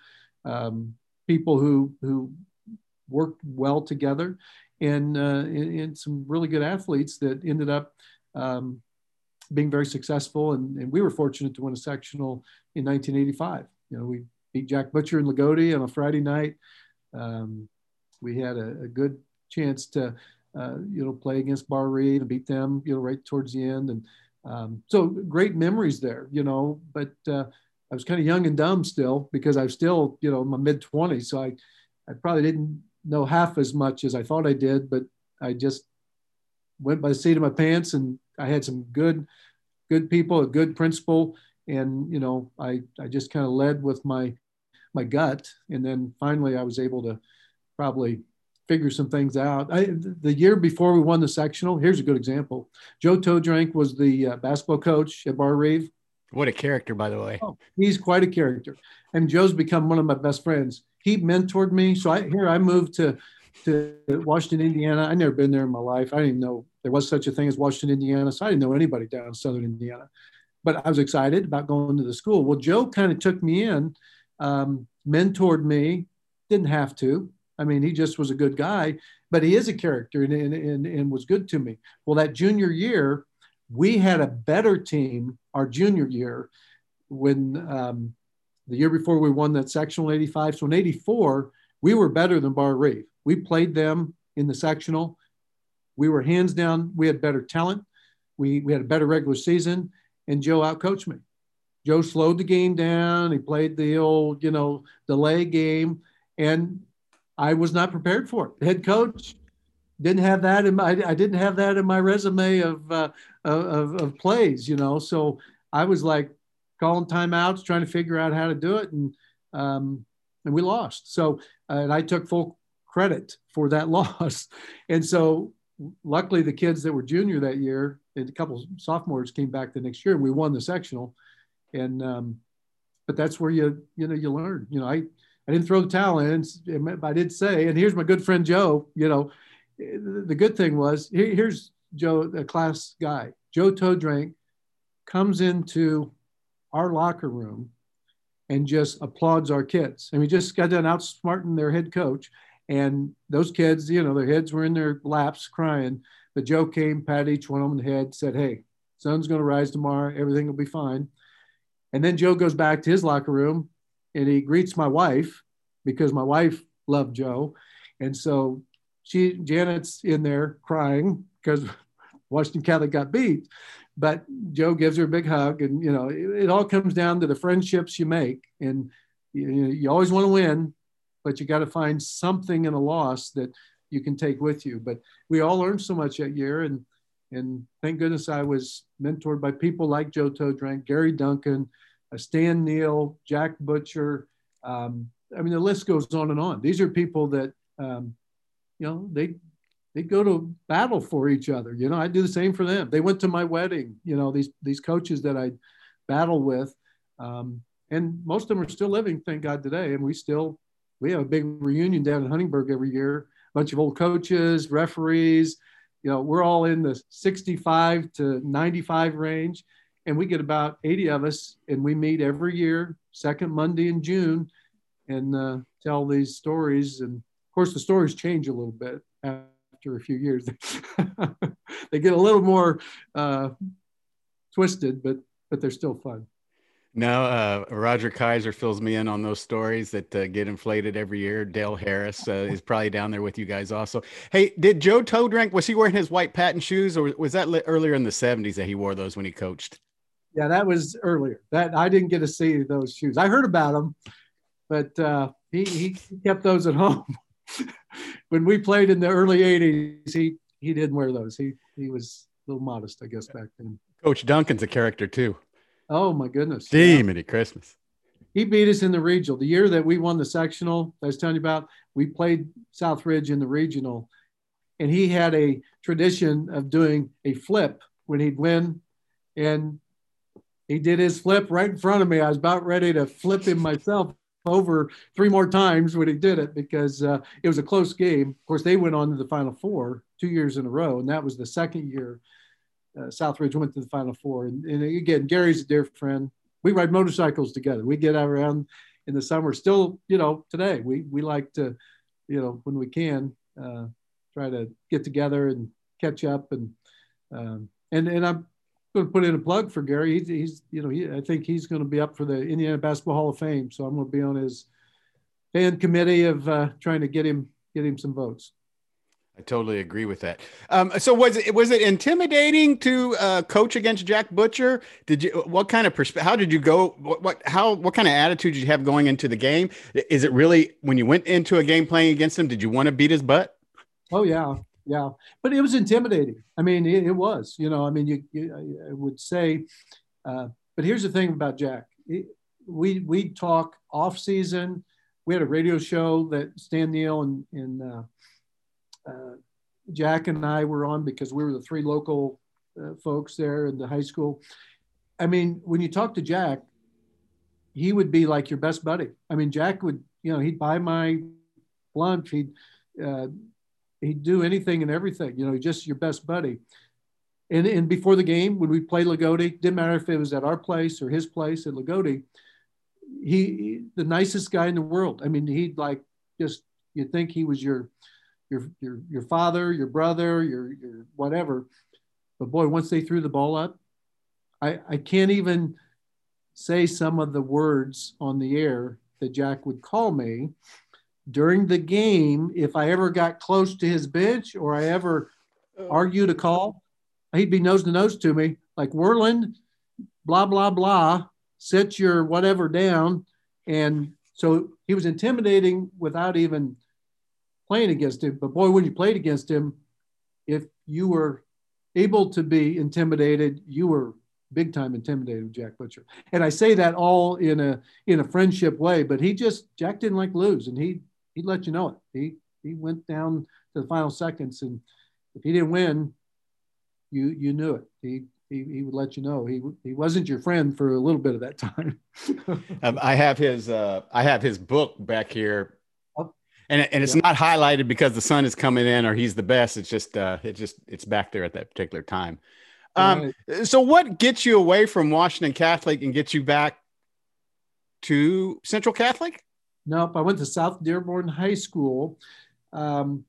um, people who who worked well together and, uh, and, and, some really good athletes that ended up um, being very successful. And, and, we were fortunate to win a sectional in 1985. You know, we beat Jack Butcher and Loogootee on a Friday night. Um, we had a, a, good chance to, uh, you know, play against Barr-Reeve and beat them, you know, right towards the end. And um, so great memories there, you know, but uh, I was kind of young and dumb still because I was still, you know, in my mid 20s. So I, I probably didn't know half as much as I thought I did, but I just went by the seat of my pants and I had some good, good people, a good principal. And, you know, I, I just kind of led with my, my gut. And then finally I was able to probably figure some things out. I, the year before we won the sectional, here's a good example. Joe Todrank was the uh, basketball coach at Barr-Reeve. What a character, by the way. Oh, he's quite a character. And Joe's become one of my best friends he mentored me. So I here I moved to to Washington, Indiana. I never been there in my life. I didn't even know there was such a thing as Washington, Indiana. So I didn't know anybody down in Southern Indiana. But I was excited about going to the school. Well, Joe kind of took me in, um, mentored me. Didn't have to. I mean, he just was a good guy, but he is a character and, and, and, and was good to me. Well, that junior year, we had a better team our junior year when um, the year before we won that sectional 85. So in 84, we were better than Barr-Reeve. We played them in the sectional. We were hands down, we had better talent. We, we had a better regular season, and Joe outcoached me. Joe slowed the game down. He played the old, you know, delay game, and I was not prepared for it. Head coach didn't have that in my. I didn't have that in my resume of uh, of, of plays, you know. So I was like, calling timeouts, trying to figure out how to do it, and um, and we lost. So uh, and I took full credit for that loss, and so luckily, the kids that were junior that year and a couple sophomores came back the next year, and we won the sectional. And um, but that's where you you know you learn. You know, I I didn't throw the towel in. but I did say, and here's my good friend Joe. You know, the good thing was here, here's Joe, a class guy. Joe Todrank comes into our locker room and just applauds our kids. And we just got done outsmarting their head coach. And those kids, you know, their heads were in their laps crying. But Joe came, patted each one on the head, said, Hey, sun's going to rise tomorrow. Everything will be fine. And then Joe goes back to his locker room and he greets my wife because my wife loved Joe. And so she, Janet's in there crying because Washington Catholic got beat. But Joe gives her a big hug. And, you know, it, it all comes down to the friendships you make. And you, you always want to win, but you got to find something in a loss that you can take with you. But we all learned so much that year. And, and thank goodness I was mentored by people like Joe Todrank, Gary Duncan, uh, Stan Neal, Jack Butcher. Um, I mean, the list goes on and on. These are people that, um, you know, they they go to battle for each other. You know, I do the same for them. They went to my wedding. You know, these these coaches that I battle with, um, and most of them are still living, thank God, today. And we still we have a big reunion down in Huntingburg every year. A bunch of old coaches, referees. You know, we're all in the 65 to 95 range, and we get about 80 of us, and we meet every year, second Monday in June, and uh, tell these stories. And of course, the stories change a little bit after a few years. they get a little more uh, twisted, but but they're still fun. No, uh, Roger Kaiser fills me in on those stories that uh, get inflated every year. Dale Harris uh, is probably down there with you guys also. Hey, did Joe Todrank, was he wearing his white patent shoes or was that earlier in the 70s that he wore those when he coached? Yeah, that was earlier. That I didn't get to see those shoes. I heard about them, but uh, he, he kept those at home. when we played in the early 80s, he he didn't wear those. He he was a little modest, I guess, back then. Coach Duncan's a character too. Oh my goodness. Demony yeah. Christmas. He beat us in the regional. The year that we won the sectional, I was telling you about, we played Southridge in the regional. And he had a tradition of doing a flip when he'd win. And he did his flip right in front of me. I was about ready to flip him myself over three more times when he did it because uh, it was a close game. Of course, they went on to the Final Four two years in a row, and that was the second year uh, Southridge went to the Final Four. And, and, again, Gary's a dear friend. We ride motorcycles together. We get around in the summer. Still, you know, today we we like to, you know, when we can, uh, try to get together and catch up. And um, and and I'm going to put in a plug for Gary. He's, he's you know, he, I think he's going to be up for the Indiana Basketball Hall of Fame. So I'm going to be on his fan committee of uh, trying to get him get him some votes. I totally agree with that. Um, so was it was it intimidating to uh, coach against Jack Butcher? Did you what kind of perspective? How did you go? What, what how what kind of attitude did you have going into the game? Is it really when you went into a game playing against him? Did you want to beat his butt? Oh yeah, yeah. But it was intimidating. I mean, it, it was. You know, I mean, you, you I would say. Uh, but here's the thing about Jack. It, we we talk off season. We had a radio show that Stan Neal and and uh, uh, Jack and I were on because we were the three local uh, folks there in the high school. I mean, when you talk to Jack, he would be like your best buddy. I mean, Jack would, you know, he'd buy my lunch. He'd uh, he'd do anything and everything. You know, just your best buddy. And, and before the game, when we played Loogootee, didn't matter if it was at our place or his place at Loogootee, he, he the nicest guy in the world. I mean, he'd like just you'd think he was your your your your father, your brother, your your whatever. But boy, once they threw the ball up, I I can't even say some of the words on the air that Jack would call me during the game if I ever got close to his bench or I ever oh. argued a call. He'd be nose to nose to me like Werland, blah blah blah. set your whatever down, and so he was intimidating without even playing against him. But boy, when you played against him, if you were able to be intimidated, you were big time intimidated with Jack Butcher. And I say that all in a in a friendship way, but he just Jack didn't like lose and he he let you know it. He he went down to the final seconds and if he didn't win, you you knew it. He he, he would let you know he he wasn't your friend for a little bit of that time. um, I have his uh, I have his book back here. And and it's yeah. not highlighted because the sun is coming in or he's the best. It's just uh, it just it's back there at that particular time. Um, right. So what gets you away from Washington Catholic and gets you back to Central Catholic? Nope, I went to South Dearborn High School. Um,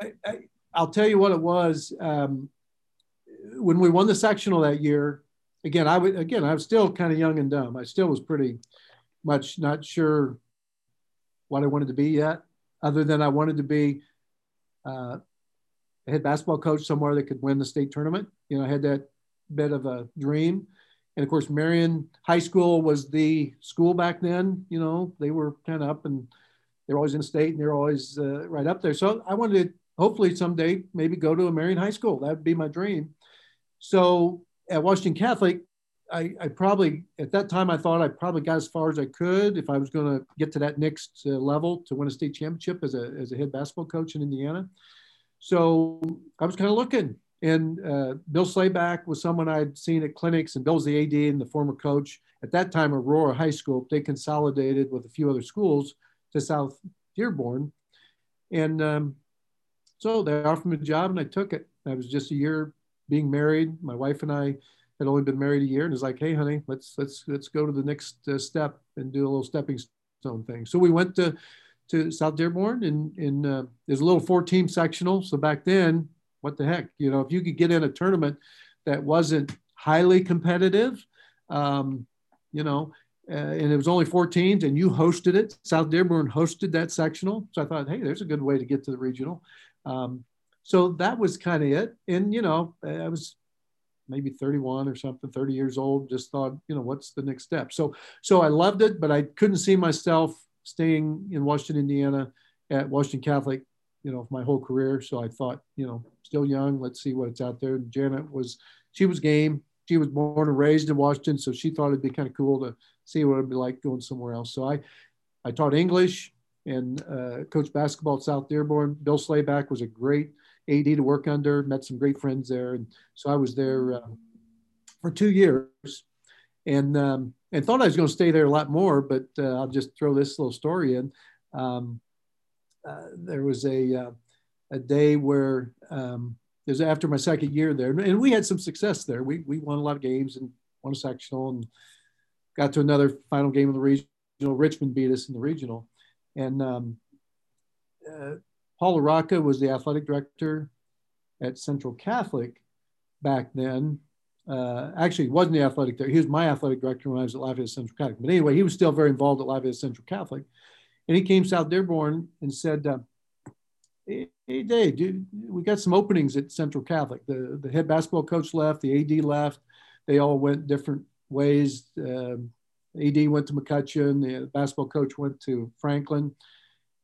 I, will tell you what it was. Um, when we won the sectional that year, again, I would again, I was still kind of young and dumb. I still was pretty much not sure what I wanted to be yet, other than I wanted to be uh, a head basketball coach somewhere that could win the state tournament. You know, I had that bit of a dream. And of course, Marion High School was the school back then. You know, they were kind of up and they're always in the state and they're always uh, right up there. So I wanted to hopefully someday maybe go to a Marion High School. That would be my dream. So at Washington Catholic, I, I, probably at that time I thought I probably got as far as I could if I was going to get to that next uh, level to win a state championship as a as a head basketball coach in Indiana. So I was kind of looking, and uh, Bill Slayback was someone I'd seen at clinics, and Bill's the AD and the former coach at that time Aurora High School. They consolidated with a few other schools to South Dearborn, and um, so they offered me a job, and I took it. I was just a year being married. My wife and I had only been married a year, and it's like, hey, honey, let's let's let's go to the next uh, step and do a little stepping stone thing. So we went to to South Dearborn, and in uh, there's a little four team sectional. So back then, what the heck, you know, if you could get in a tournament that wasn't highly competitive, um, you know, uh, and it was only four teams, and you hosted it. South Dearborn hosted that sectional, so I thought, hey, there's a good way to get to the regional. Um, so that was kind of it. And, you know, I was maybe 31 or something, 30 years old, just thought, you know, what's the next step? So, so I loved it, but I couldn't see myself staying in Washington, Indiana at Washington Catholic, you know, my whole career. So I thought, you know, still young, let's see what's out there. And Janet was, she was game. She was born and raised in Washington. So she thought it'd be kind of cool to see what it'd be like going somewhere else. So I, I taught English and uh, coached basketball at South Dearborn. Bill Slayback was a great AD to work under, met some great friends there. And so I was there uh, for two years and, um, and thought I was going to stay there a lot more, but uh, I'll just throw this little story in. Um, uh, there was a, uh, a day where um, it was after my second year there, and we had some success there. We, we won a lot of games and won a sectional and got to another final game of the regional. Richmond beat us in the regional. And um, uh, Paul LaRocca was the athletic director at Central Catholic back then. Uh, actually, he wasn't the athletic director. He was my athletic director when I was at Lafayette Central Catholic. But anyway, he was still very involved at Lafayette Central Catholic. And he came South Dearborn and said, uh, hey, Dave, dude, we got some openings at Central Catholic. The, the head basketball coach left, the AD left. They all went different ways. Uh, AD went to McCutcheon, the basketball coach went to Franklin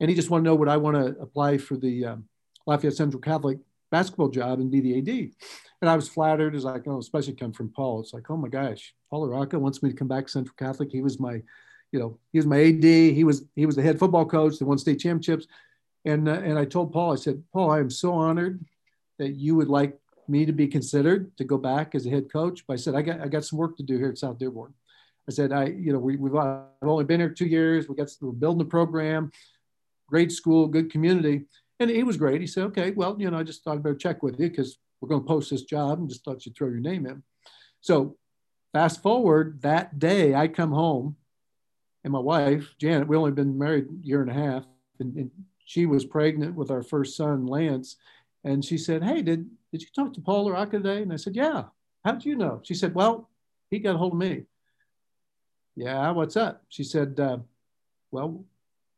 and he just wanted to know would I want to apply for the um, Lafayette Central Catholic basketball job and be the AD. And I was flattered as like, oh, especially come from Paul. It's like, oh my gosh, Paul LaRocca wants me to come back Central Catholic. He was my, you know, he was my AD. He was he was the head football coach. They won state championships. And uh, and I told Paul, I said, Paul, I am so honored that you would like me to be considered to go back as a head coach. But I said, I got I got some work to do here at South Dearborn. I said, I, you know, we, we've I've only been here two years. We got we're building the program great school, good community. And he was great. He said, okay, well, you know, I just thought I'd better check with you because we're going to post this job and just thought you'd throw your name in. So fast forward that day, I come home and my wife, Janet, we only been married a year and a half, and, and she was pregnant with our first son, Lance. And she said, hey, did, did you talk to Paul LaRocca today? And I said, yeah. How did you know? She said, well, he got a hold of me. Yeah, what's up? She said, uh, well,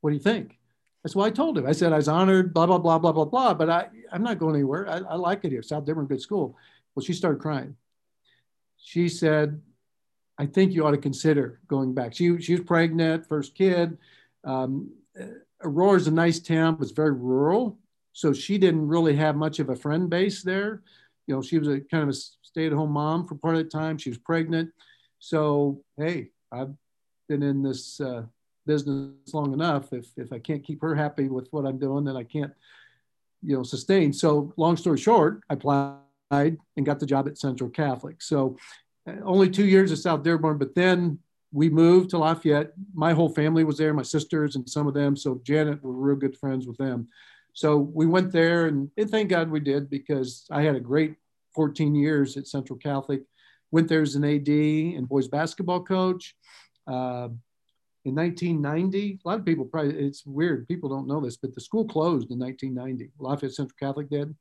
what do you think? That's why I told him. I said I was honored, blah blah blah blah blah blah. But I I'm not going anywhere. I, I like it here. South Dearborn, good school. Well, she started crying. She said, "I think you ought to consider going back." She she was pregnant, first kid. Um, Aurora's a nice town, but it's very rural, so she didn't really have much of a friend base there. You know, she was a kind of a stay-at-home mom for part of the time. She was pregnant, so hey, I've been in this. Uh, business long enough. If, if I can't keep her happy with what I'm doing, then I can't you know, sustain. So long story short, I applied and got the job at Central Catholic. So uh, only two years at South Dearborn, but then we moved to Lafayette. My whole family was there, my sisters and some of them. So Janet, we're real good friends with them. So we went there, and, and thank God we did because I had a great 14 years at Central Catholic. Went there as an AD and boys basketball coach. Uh, in 1990, a lot of people probably, it's weird, people don't know this, but the school closed in 1990. Lafayette Central Catholic did.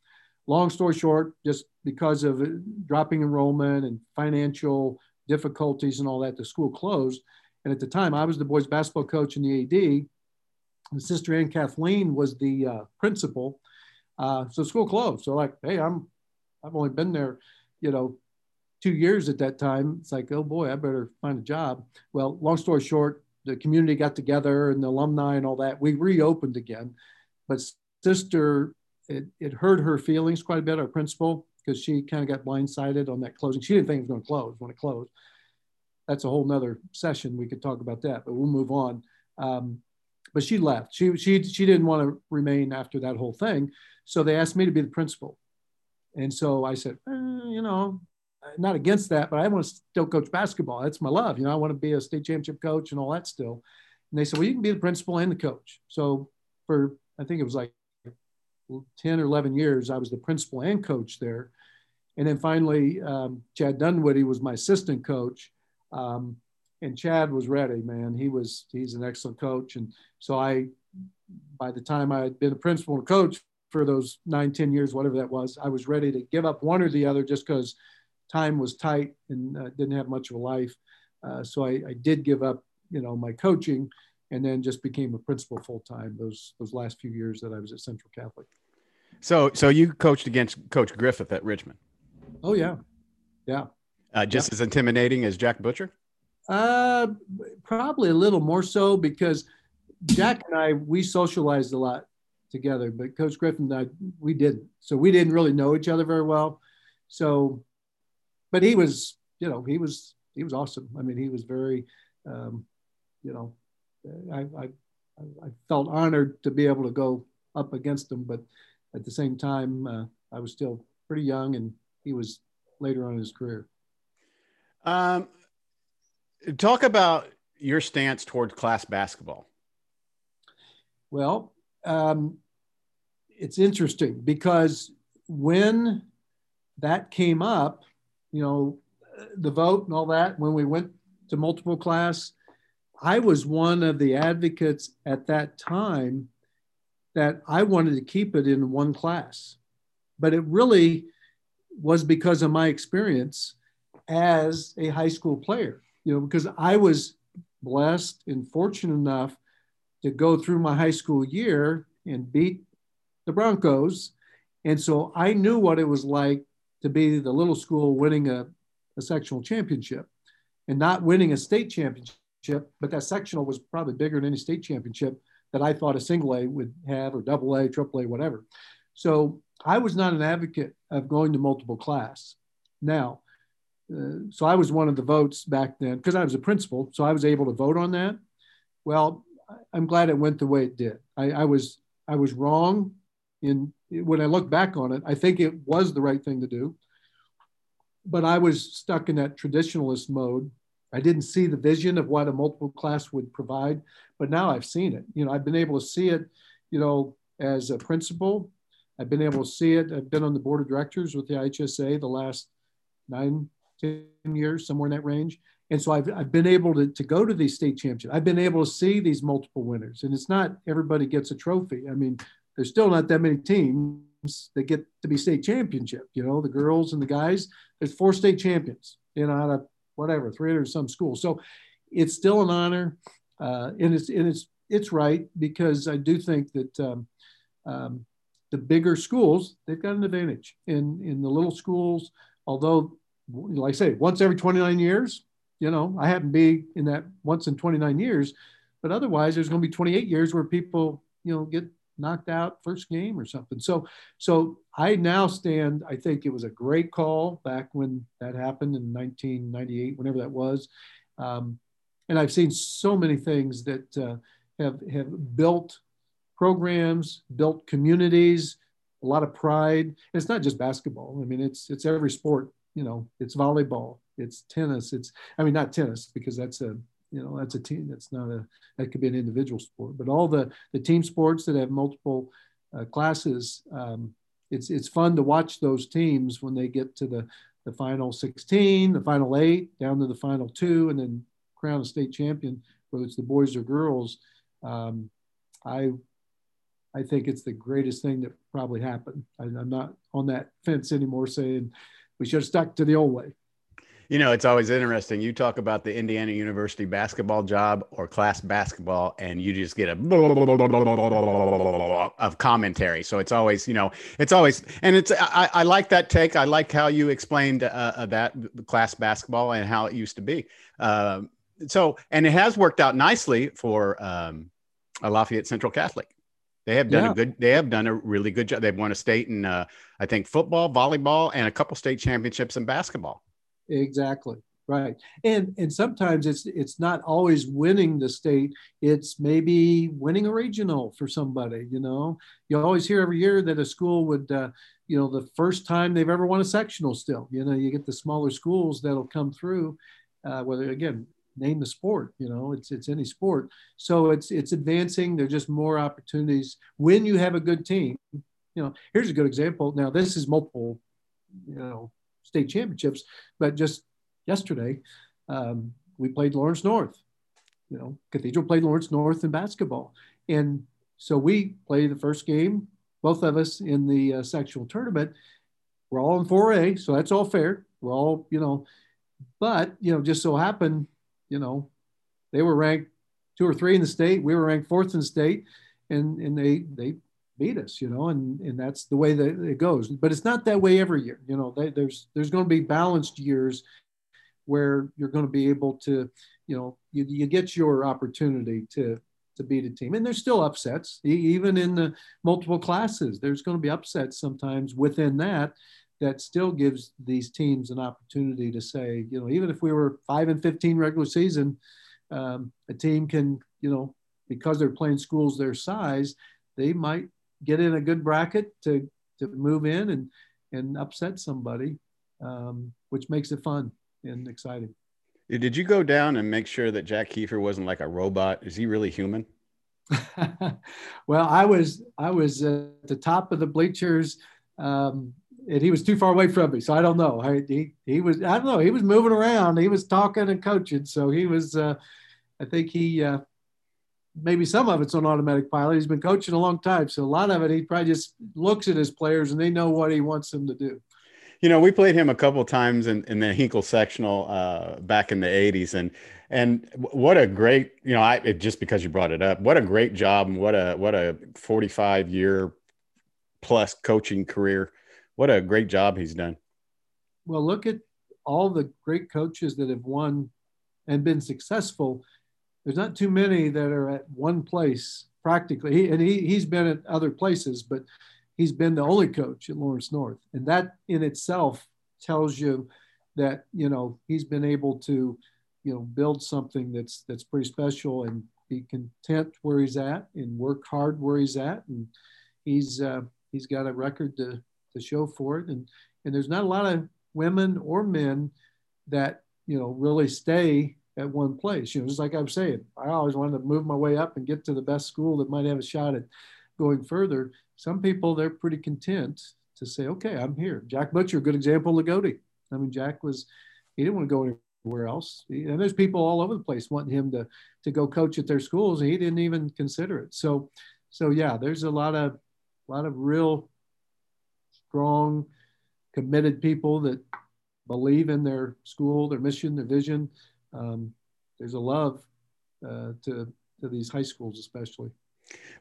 Long story short, just because of dropping enrollment and financial difficulties and all that, the school closed. And at the time, I was the boys basketball coach and the AD. And Sister Ann Kathleen was the uh, principal. Uh, so school closed. So like, hey, I'm, I've only been there, you know, two years at that time. It's like, oh boy, I better find a job. Well, long story short, the community got together and the alumni and all that. We reopened again, but Sister, it, it hurt her feelings quite a bit. Our principal, because she kind of got blindsided on that closing. She didn't think it was going to close when it closed. That's a whole nother session. We could talk about that, but we'll move on. Um, but she left. She she she didn't want to remain after that whole thing, so they asked me to be the principal. And so I said, eh, you know, not against that, but I want to still coach basketball. That's my love. You know, I want to be a state championship coach and all that still. And they said, well, you can be the principal and the coach. So for I think it was like 10 or 11 years, I was the principal and coach there. And then finally, um, Chad Dunwoody was my assistant coach. Um, and Chad was ready, man. He was, he's an excellent coach. And so I, by the time I had been a principal and coach for those nine, 10 years, whatever that was, I was ready to give up one or the other just because time was tight and uh, didn't have much of a life. Uh, so I, I, did give up, you know, my coaching and then just became a principal full time those, those last few years that I was at Central Catholic. So, so you coached against Coach Griffith at Richmond. Oh yeah, yeah. Uh, just yeah. as intimidating as Jack Butcher. Uh, probably a little more so because Jack and I we socialized a lot together, but Coach Griffin and I we didn't. So we didn't really know each other very well. So, but he was, you know, he was he was awesome. I mean, he was very, um, you know, I, I I felt honored to be able to go up against him, but at the same time, uh, I was still pretty young, and he was later on in his career. Um, talk about your stance towards class basketball. Well, um, it's interesting because when that came up, you know, the vote and all that, when we went to multiple class, I was one of the advocates at that time that I wanted to keep it in one class. But it really was because of my experience as a high school player, you know, because I was blessed and fortunate enough to go through my high school year and beat the Broncos. And so I knew what it was like to be the little school winning a, a sectional championship and not winning a state championship, but that sectional was probably bigger than any state championship that I thought a single A would have, or double A, triple A, whatever. So I was not an advocate of going to multiple class. Now, uh, so I was one of the votes back then because I was a principal, so I was able to vote on that. Well, I'm glad it went the way it did. I, I was I was wrong in when I look back on it. I think it was the right thing to do, but I was stuck in that traditionalist mode I didn't see the vision of what a multiple class would provide, but now I've seen it. You know, I've been able to see it, you know, as a principal. I've been able to see it. I've been on the board of directors with the IHSAA the last nine, ten years, somewhere in that range. And so I've, I've been able to, to go to these state championships. I've been able to see these multiple winners. And it's not everybody gets a trophy. I mean, there's still not that many teams that get to be state championship. You know, the girls and the guys, there's four state champions, you know, out of whatever, 300 some schools. So it's still an honor. Uh, and it's, and it's, it's right because I do think that um, um, the bigger schools, they've got an advantage in, in the little schools, although like I say, once every 29 years, you know, I happen to be in that once in 29 years, but otherwise there's going to be 28 years where people, you know, get knocked out first game or something. So, so I now stand. I think it was a great call back when that happened in 1998, whenever that was. Um, and I've seen so many things that uh, have have built programs, built communities, a lot of pride. It's not just basketball. I mean, it's it's every sport. You know, it's volleyball, it's tennis. It's I mean, not tennis because that's a you know that's a team. That's not a that could be an individual sport. But all the the team sports that have multiple uh, classes, um, it's it's fun to watch those teams when they get to the the final 16, the final eight, down to the final two, and then crown a state champion, whether it's the boys or girls. Um, I I think it's the greatest thing that probably happened. I, am not on that fence anymore saying we should have stuck to the old way. You know, it's always interesting. You talk about the Indiana University basketball job or class basketball, and you just get a of commentary. So it's always, you know, it's always, and it's. I, I like that take. I like how you explained uh, that class basketball and how it used to be. Um, so, and it has worked out nicely for um, Lafayette Central Catholic. They have done yeah. a good. They have done a really good job. They've won a state in, uh, I think, football, volleyball, and a couple state championships in basketball. Exactly right. And and sometimes it's it's not always winning the state. It's maybe winning a regional for somebody. You know, you always hear every year that a school would. Uh, you know, the first time they've ever won a sectional still, you know, you get the smaller schools that'll come through, uh, whether again, name the sport you know it's it's any sport so it's it's advancing there's just more opportunities when you have a good team you know here's a good example now this is multiple you know state championships but just yesterday um, we played lawrence north you know cathedral played lawrence north in basketball. And so we play the first game both of us in the uh, sectional tournament. We're all in 4a so that's all fair. We're all you know but you know just so happened you know, they were ranked two or three in the state. We were ranked fourth in the state, and and they they beat us, you know, and and that's the way that it goes. But it's not that way every year. You know, they, there's there's going to be balanced years where you're going to be able to, you know, you, you get your opportunity to to beat a team. And there's still upsets, even in the multiple classes. There's going to be upsets sometimes within that that still gives these teams an opportunity to say, you know, even if we were five and 15 regular season, um, a team can, you know, because they're playing schools their size, they might get in a good bracket to, to move in and, and upset somebody, um, which makes it fun and exciting. Did you go down and make sure that Jack Keefer wasn't like a robot? Is he really human? well, I was I was at the top of the bleachers um, and he was too far away from me. So I don't know. I, he he was I don't know. He was moving around. He was talking and coaching. So he was. Uh, I think he uh, maybe some of it's on automatic pilot. He's been coaching a long time, so a lot of it he probably just looks at his players and they know what he wants them to do. You know, we played him a couple times in, in the Hinkle sectional uh, back in the '80s, and and what a great you know I just because you brought it up, what a great job and what a what a 45 year plus coaching career what a great job he's done. Well, look at all the great coaches that have won and been successful. There's not too many that are at one place practically. He, and he, he's been at other places, but he's been the only coach at Lawrence North. And that in itself tells you that, you know, he's been able to, you know, build something that's, that's pretty special and be content where he's at and work hard where he's at. And he's, uh, he's got a record to, to show for it. And and there's not a lot of women or men that you know really stay at one place. You know, just like I was saying, I always wanted to move my way up and get to the best school that might have a shot at going further. Some people they're pretty content to say, okay, I'm here. Jack Butcher, a good example, Loogootee. I mean, Jack was he didn't want to go anywhere else. And there's people all over the place wanting him to to go coach at their schools. And he didn't even consider it. So so yeah, there's a lot of a lot of real strong, committed people that believe in their school, their mission, their vision. Um, there's a love uh, to to these high schools, especially.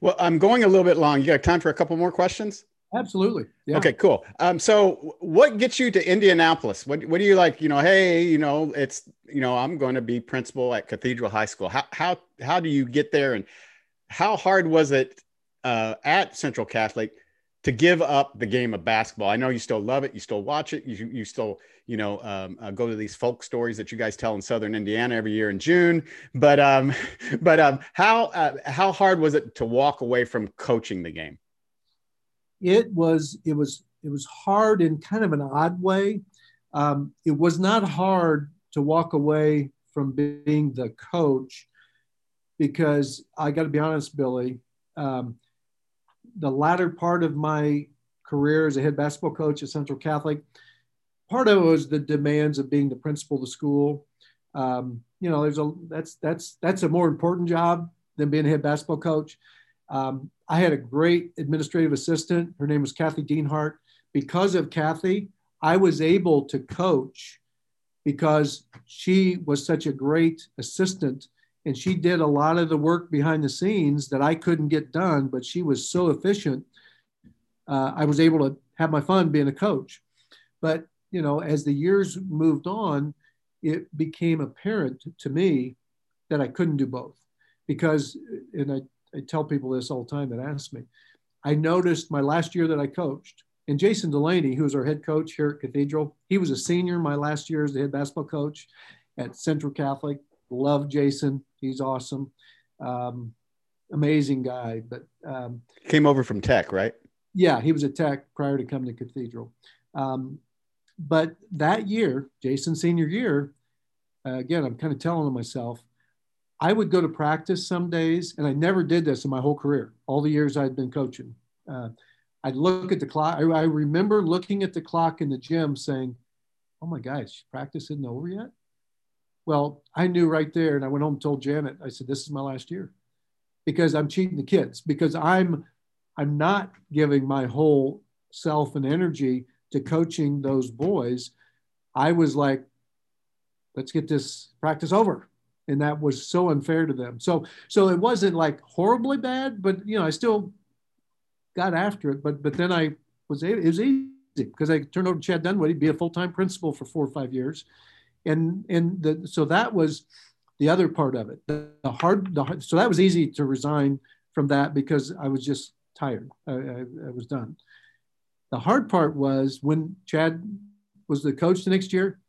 Well, I'm going a little bit long. You got time for a couple more questions? Absolutely. Yeah. Okay, cool. Um, so what gets you to Indianapolis? What, what do you like, you know, hey, you know, it's, you know, I'm going to be principal at Cathedral High School. How, how, how do you get there? And how hard was it uh, at Central Catholic to give up the game of basketball. I know you still love it, you still watch it, you you still you know um, uh, go to these folk stories that you guys tell in Southern Indiana every year in June. But um, but um, how uh, how hard was it to walk away from coaching the game? it was it was it was hard in kind of an odd way. Um, it was not hard to walk away from being the coach because I got to be honest, Billy. Um, the latter part of my career as a head basketball coach at Central Catholic, part of it was the demands of being the principal of the school. Um, you know, there's a that's that's that's a more important job than being a head basketball coach. Um, I had a great administrative assistant. Her name was Kathy Deanhart. Because of Kathy, I was able to coach because she was such a great assistant and she did a lot of the work behind the scenes that I couldn't get done, but she was so efficient. Uh, I was able to have my fun being a coach. But, you know, as the years moved on, it became apparent to me that I couldn't do both because, and I I tell people this all the time that ask me. I noticed my last year that I coached, and Jason Delaney, who was our head coach here at Cathedral, he was a senior my last year as the head basketball coach at Central Catholic. Love Jason. He's awesome. Um, amazing guy. But um, came over from Tech, right? Yeah, he was at Tech prior to coming to Cathedral. Um, but that year, Jason's senior year, uh, again, I'm kind of telling myself, I would go to practice some days, and I never did this in my whole career, all the years I'd been coaching. Uh, I'd look at the clock. I, I, remember looking at the clock in the gym saying, Oh my gosh, practice isn't over yet. Well, I knew right there, and I went home and told Janet, I said, This is my last year because I'm cheating the kids, because I'm I'm not giving my whole self and energy to coaching those boys. I was like, let's get this practice over and that was so unfair to them. So so it wasn't like horribly bad, but you know I still got after it. But but then I was it was easy because I turned over to Chad Dunwoody, be a full time principal for four or five years, and and the, so that was the other part of it. The, the hard the hard, so that was easy to resign from that because I was just tired. I, I, I was done. The hard part was when Chad was the coach the next year.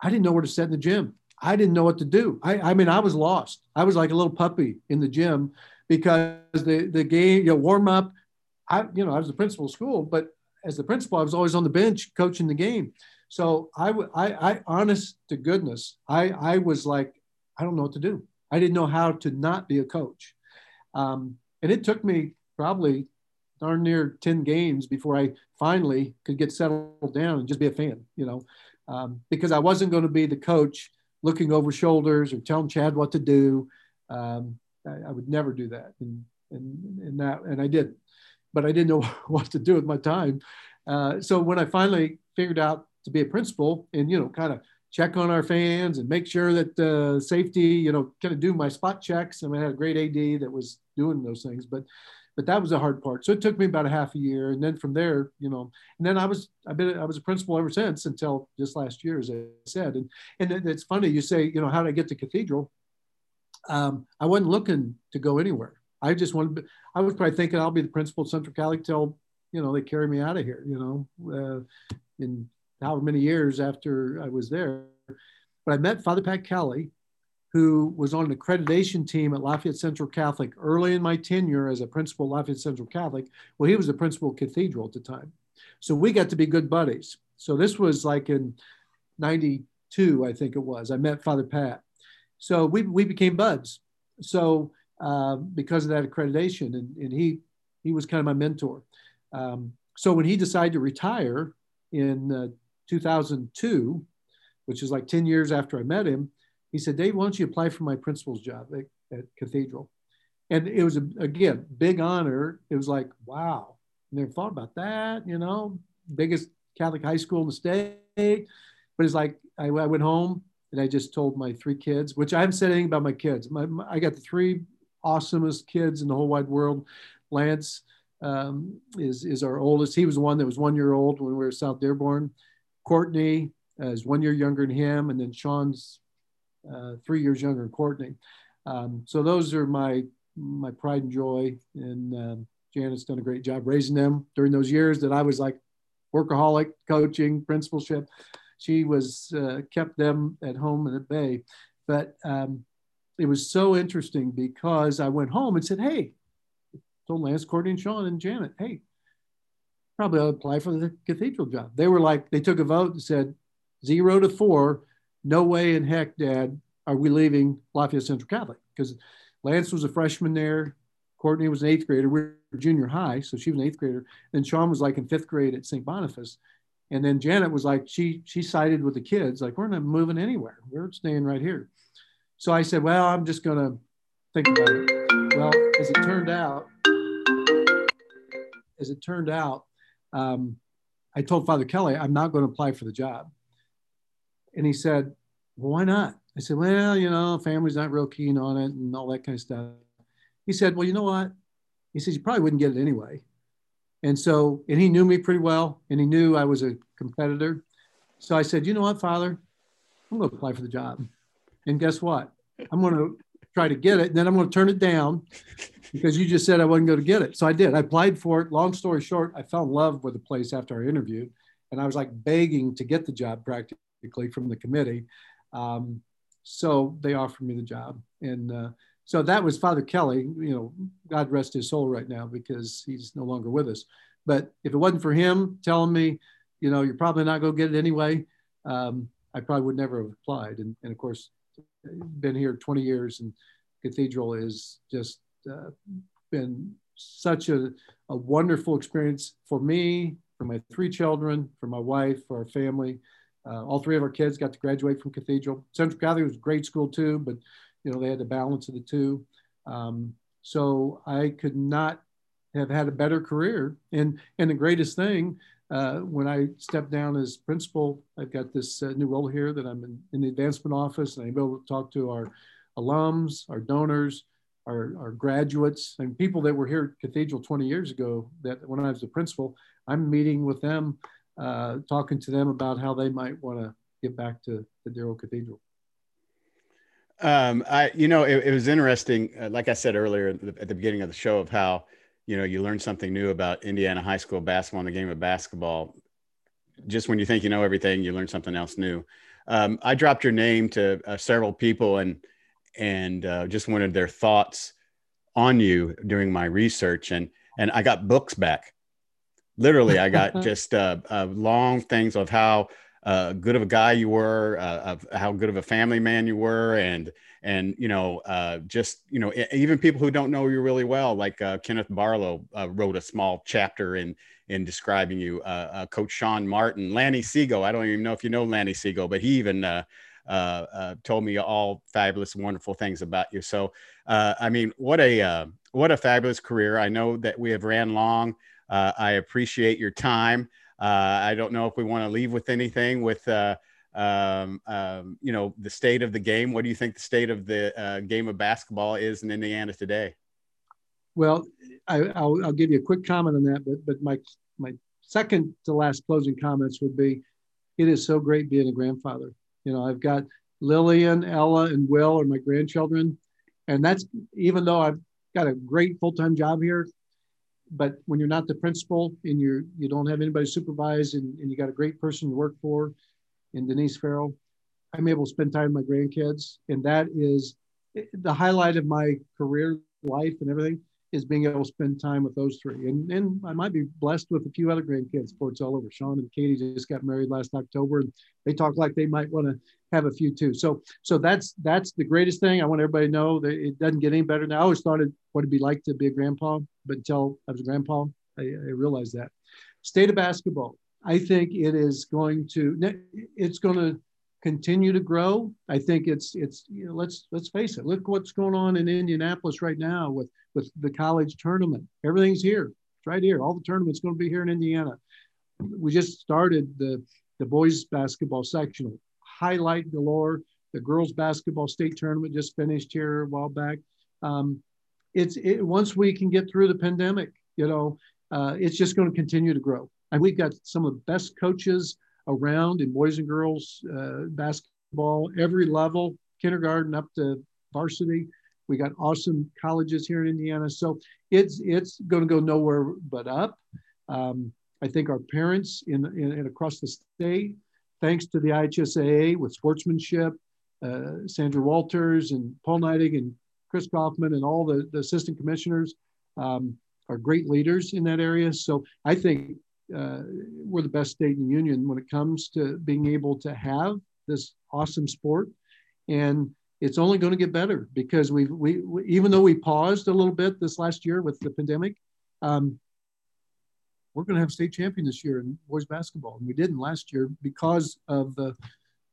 I didn't know where to set in the gym. I didn't know what to do. I, I mean, I was lost. I was like a little puppy in the gym because the, the game, you know, warm up, I, you know, I was the principal of school, but as the principal, I was always on the bench coaching the game. So I, I, I honest to goodness, I, I was like, I don't know what to do. I didn't know how to not be a coach. Um, and it took me probably darn near 10 games before I finally could get settled down and just be a fan, you know, um, because I wasn't going to be the coach looking over shoulders or telling Chad what to do. Um, I, I, would never do that, and and and that and I did, but I didn't know what to do with my time. Uh, so when I finally figured out to be a principal and you know kind of check on our fans and make sure that uh, safety, you know, kind of do my spot checks. I mean, I had a great AD that was doing those things, but but that was the hard part. So it took me about a half a year, and then from there, you know, and then I was I've been I was a principal ever since until just last year, as I said. And and it's funny you say, you know, how did I get to Cathedral? Um, I wasn't looking to go anywhere. I just wanted. I was probably thinking I'll be the principal at Central Cali till you know they carry me out of here. You know, uh, in however many years after I was there. But I met Father Pat Kelly, who was on an accreditation team at Lafayette Central Catholic early in my tenure as a principal Lafayette Central Catholic. Well, he was the principal Cathedral at the time. So we got to be good buddies. So this was like in 92, I think it was. I met Father Pat. So we, we became buds. So uh, because of that accreditation, and, and he, he was kind of my mentor. Um, so when he decided to retire in uh, 2002, which is like 10 years after I met him, he said, Dave, why don't you apply for my principal's job at, at Cathedral? And it was, a, again, big honor. It was like, wow, never thought about that, you know, biggest Catholic high school in the state. But it's like, I, I went home and I just told my three kids, which I haven't said anything about my kids. My, my, I got the three awesomest kids in the whole wide world. Lance um, is, is our oldest. He was one that was one year old when we were South Dearborn. Courtney uh, is one year younger than him. And then Sean's uh, three years younger than Courtney. Um, so those are my my pride and joy. And um, Janet's done a great job raising them during those years that I was like workaholic, coaching, principalship. She was uh, kept them at home and at bay. But um, it was so interesting because I went home and said, "Hey," told Lance, Courtney, and Sean and Janet, "Hey, probably to apply for the cathedral job. They were like, they took a vote and said, zero to four, no way in heck, Dad, are we leaving Lafayette Central Catholic? Because Lance was a freshman there. Courtney was an eighth grader. We were junior high, so she was an eighth grader. And Sean was like in fifth grade at St. Boniface. And then Janet was like, she she sided with the kids, like, we're not moving anywhere. We're staying right here. So I said, well, I'm just gonna think about it. Well, as it turned out, as it turned out, um, I told Father Kelly, I'm not going to apply for the job. And he said, Well, why not? I said, Well, you know, family's not real keen on it and all that kind of stuff. He said, Well, you know what? He says, You probably wouldn't get it anyway. And so, and he knew me pretty well and he knew I was a competitor. So I said, You know what, Father? I'm going to apply for the job. And guess what? I'm going to try to get it. And then I'm going to turn it down because you just said I wasn't going to get it. So I did. I applied for it. Long story short, I fell in love with the place after I interviewed. And I was like begging to get the job practically from the committee. Um, so they offered me the job. And uh, so that was Father Kelly. You know, God rest his soul right now because he's no longer with us. But if it wasn't for him telling me, you know, you're probably not going to get it anyway, um, I probably would never have applied. And, and of course, been here 20 years and Cathedral is just uh, been such a, a wonderful experience for me, for my three children, for my wife, for our family. Uh, all three of our kids got to graduate from Cathedral. Central Catholic was a great school too, but you know they had the balance of the two. Um, so I could not have had a better career. And and the greatest thing uh, when I stepped down as principal, I've got this uh, new role here that I'm in, in, the advancement office, and I'm able to talk to our alums, our donors, our, our graduates, and people that were here at Cathedral 20 years ago. That when I was a principal, I'm meeting with them, uh, talking to them about how they might want to get back to the Darrow Cathedral. Um, I, you know, it, it was interesting. Uh, like I said earlier the, at the beginning of the show, of how you know you learn something new about Indiana high school basketball and the game of basketball. Just when you think you know everything, you learn something else new. Um, I dropped your name to uh, several people, and and uh, just wanted their thoughts on you during my research and and I got books back. Literally, I got just uh, uh, long things of how uh, good of a guy you were, uh, of how good of a family man you were, and and you know uh, just you know even people who don't know you really well, like uh, Kenneth Barlow wrote a small chapter in in describing you. Coach Sean Martin, Lanny Segal. I don't even know if you know Lanny Segal, but he even uh, uh, told me all fabulous, wonderful things about you. So, uh, I mean, what a what a fabulous career! I know that we have ran long. I appreciate your time. I don't know if we want to leave with anything with. Um, um, you know the state of the game. What do you think the state of the uh, game of basketball is in Indiana today? Well, I, will give you a quick comment on that, but but my my second to last closing comments would be, it is so great being a grandfather. You know, I've got Lillian, Ella, and Will are my grandchildren. And that's even though I've got a great full-time job here, but when you're not the principal and you're you don't have anybody to supervise and, and you got a great person to work for in Denise Farrell, I'm able to spend time with my grandkids. And that is the highlight of my career life and everything is being able to spend time with those three. And, and I might be blessed with a few other grandkids it's all over. Sean and Katie just got married last October and they talk like they might want to have a few too. So so that's that's the greatest thing. I want everybody to know that it doesn't get any better now. I always thought it what it'd be like to be a grandpa, but until I was a grandpa, I, I realized that. State of basketball. I think it is going to it's going to continue to grow. I think it's it's you know let's let's face it. Look what's going on in Indianapolis right now with with the college tournament. Everything's here. It's right here. All the tournaments going to be here in Indiana. We just started the the boys basketball sectional. Highlight galore. The girls basketball state tournament just finished here a while back. Um, it's it, once we can get through the pandemic, you know, uh, it's just going to continue to grow. And we've got some of the best coaches around in boys and girls uh, basketball, every level, kindergarten up to varsity. We got awesome colleges here in Indiana, so it's it's going to go nowhere but up. Um, I think our parents in, in, in, across the state, thanks to the IHSAA with sportsmanship, uh, Sandra Walters and Paul Neidig and Chris Kaufman and all the, the assistant commissioners um, are great leaders in that area. So I think uh, we're the best state in the union when it comes to being able to have this awesome sport. And it's only going to get better because we've, we, we, even though we paused a little bit this last year with the pandemic, um, we're going to have state champion this year in boys basketball. And we didn't last year because of the,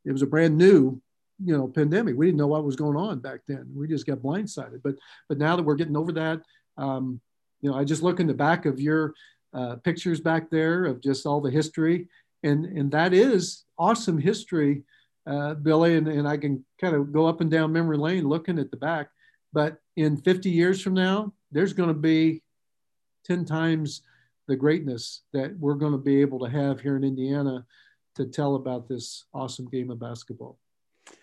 it was a brand new, you know, pandemic. We didn't know what was going on back then. We just got blindsided. But, but now that we're getting over that, um, you know, I just look in the back of your uh, pictures back there of just all the history. And, and that is awesome history, uh, Billy. And, and I can kind of go up and down memory lane looking at the back. But in 50 years from now, there's going to be 10 times the greatness that we're going to be able to have here in Indiana to tell about this awesome game of basketball.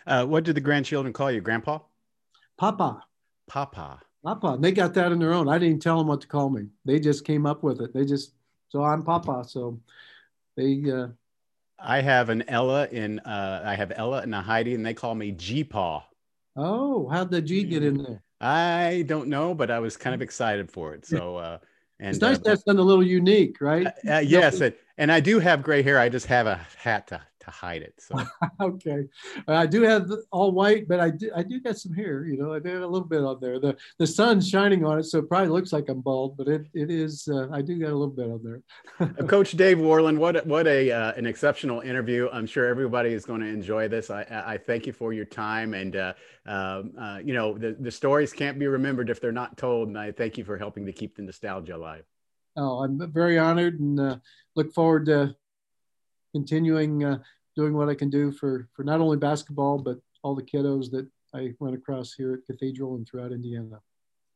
Uh, what did the grandchildren call you, Grandpa? Papa. Papa. Papa. They got that on their own. I didn't tell them what to call me. They just came up with it. They just so I'm Papa. So they. Uh, I have an Ella in. Uh, I have Ella and a Heidi, and they call me G Paw. Oh, how'd the G get in there? I don't know, but I was kind of excited for it. So. Uh, and, it's nice uh, that's done a little unique, right? Uh, uh, yes, and, and I do have gray hair. I just have a hat to to hide it. So okay, I do have all white, but I do I do got some hair. You know, I did a little bit on there. the The sun's shining on it, so it probably looks like I'm bald, but it it is. Uh, I do got a little bit on there. Uh, Coach Dave Worland, what what a uh, an exceptional interview. I'm sure everybody is going to enjoy this. I I thank you for your time, and uh, um, uh, you know the the stories can't be remembered if they're not told. And I thank you for helping to keep the nostalgia alive. Oh, I'm very honored and uh, look forward to continuing uh, doing what I can do for for not only basketball but all the kiddos that I run across here at Cathedral and throughout Indiana.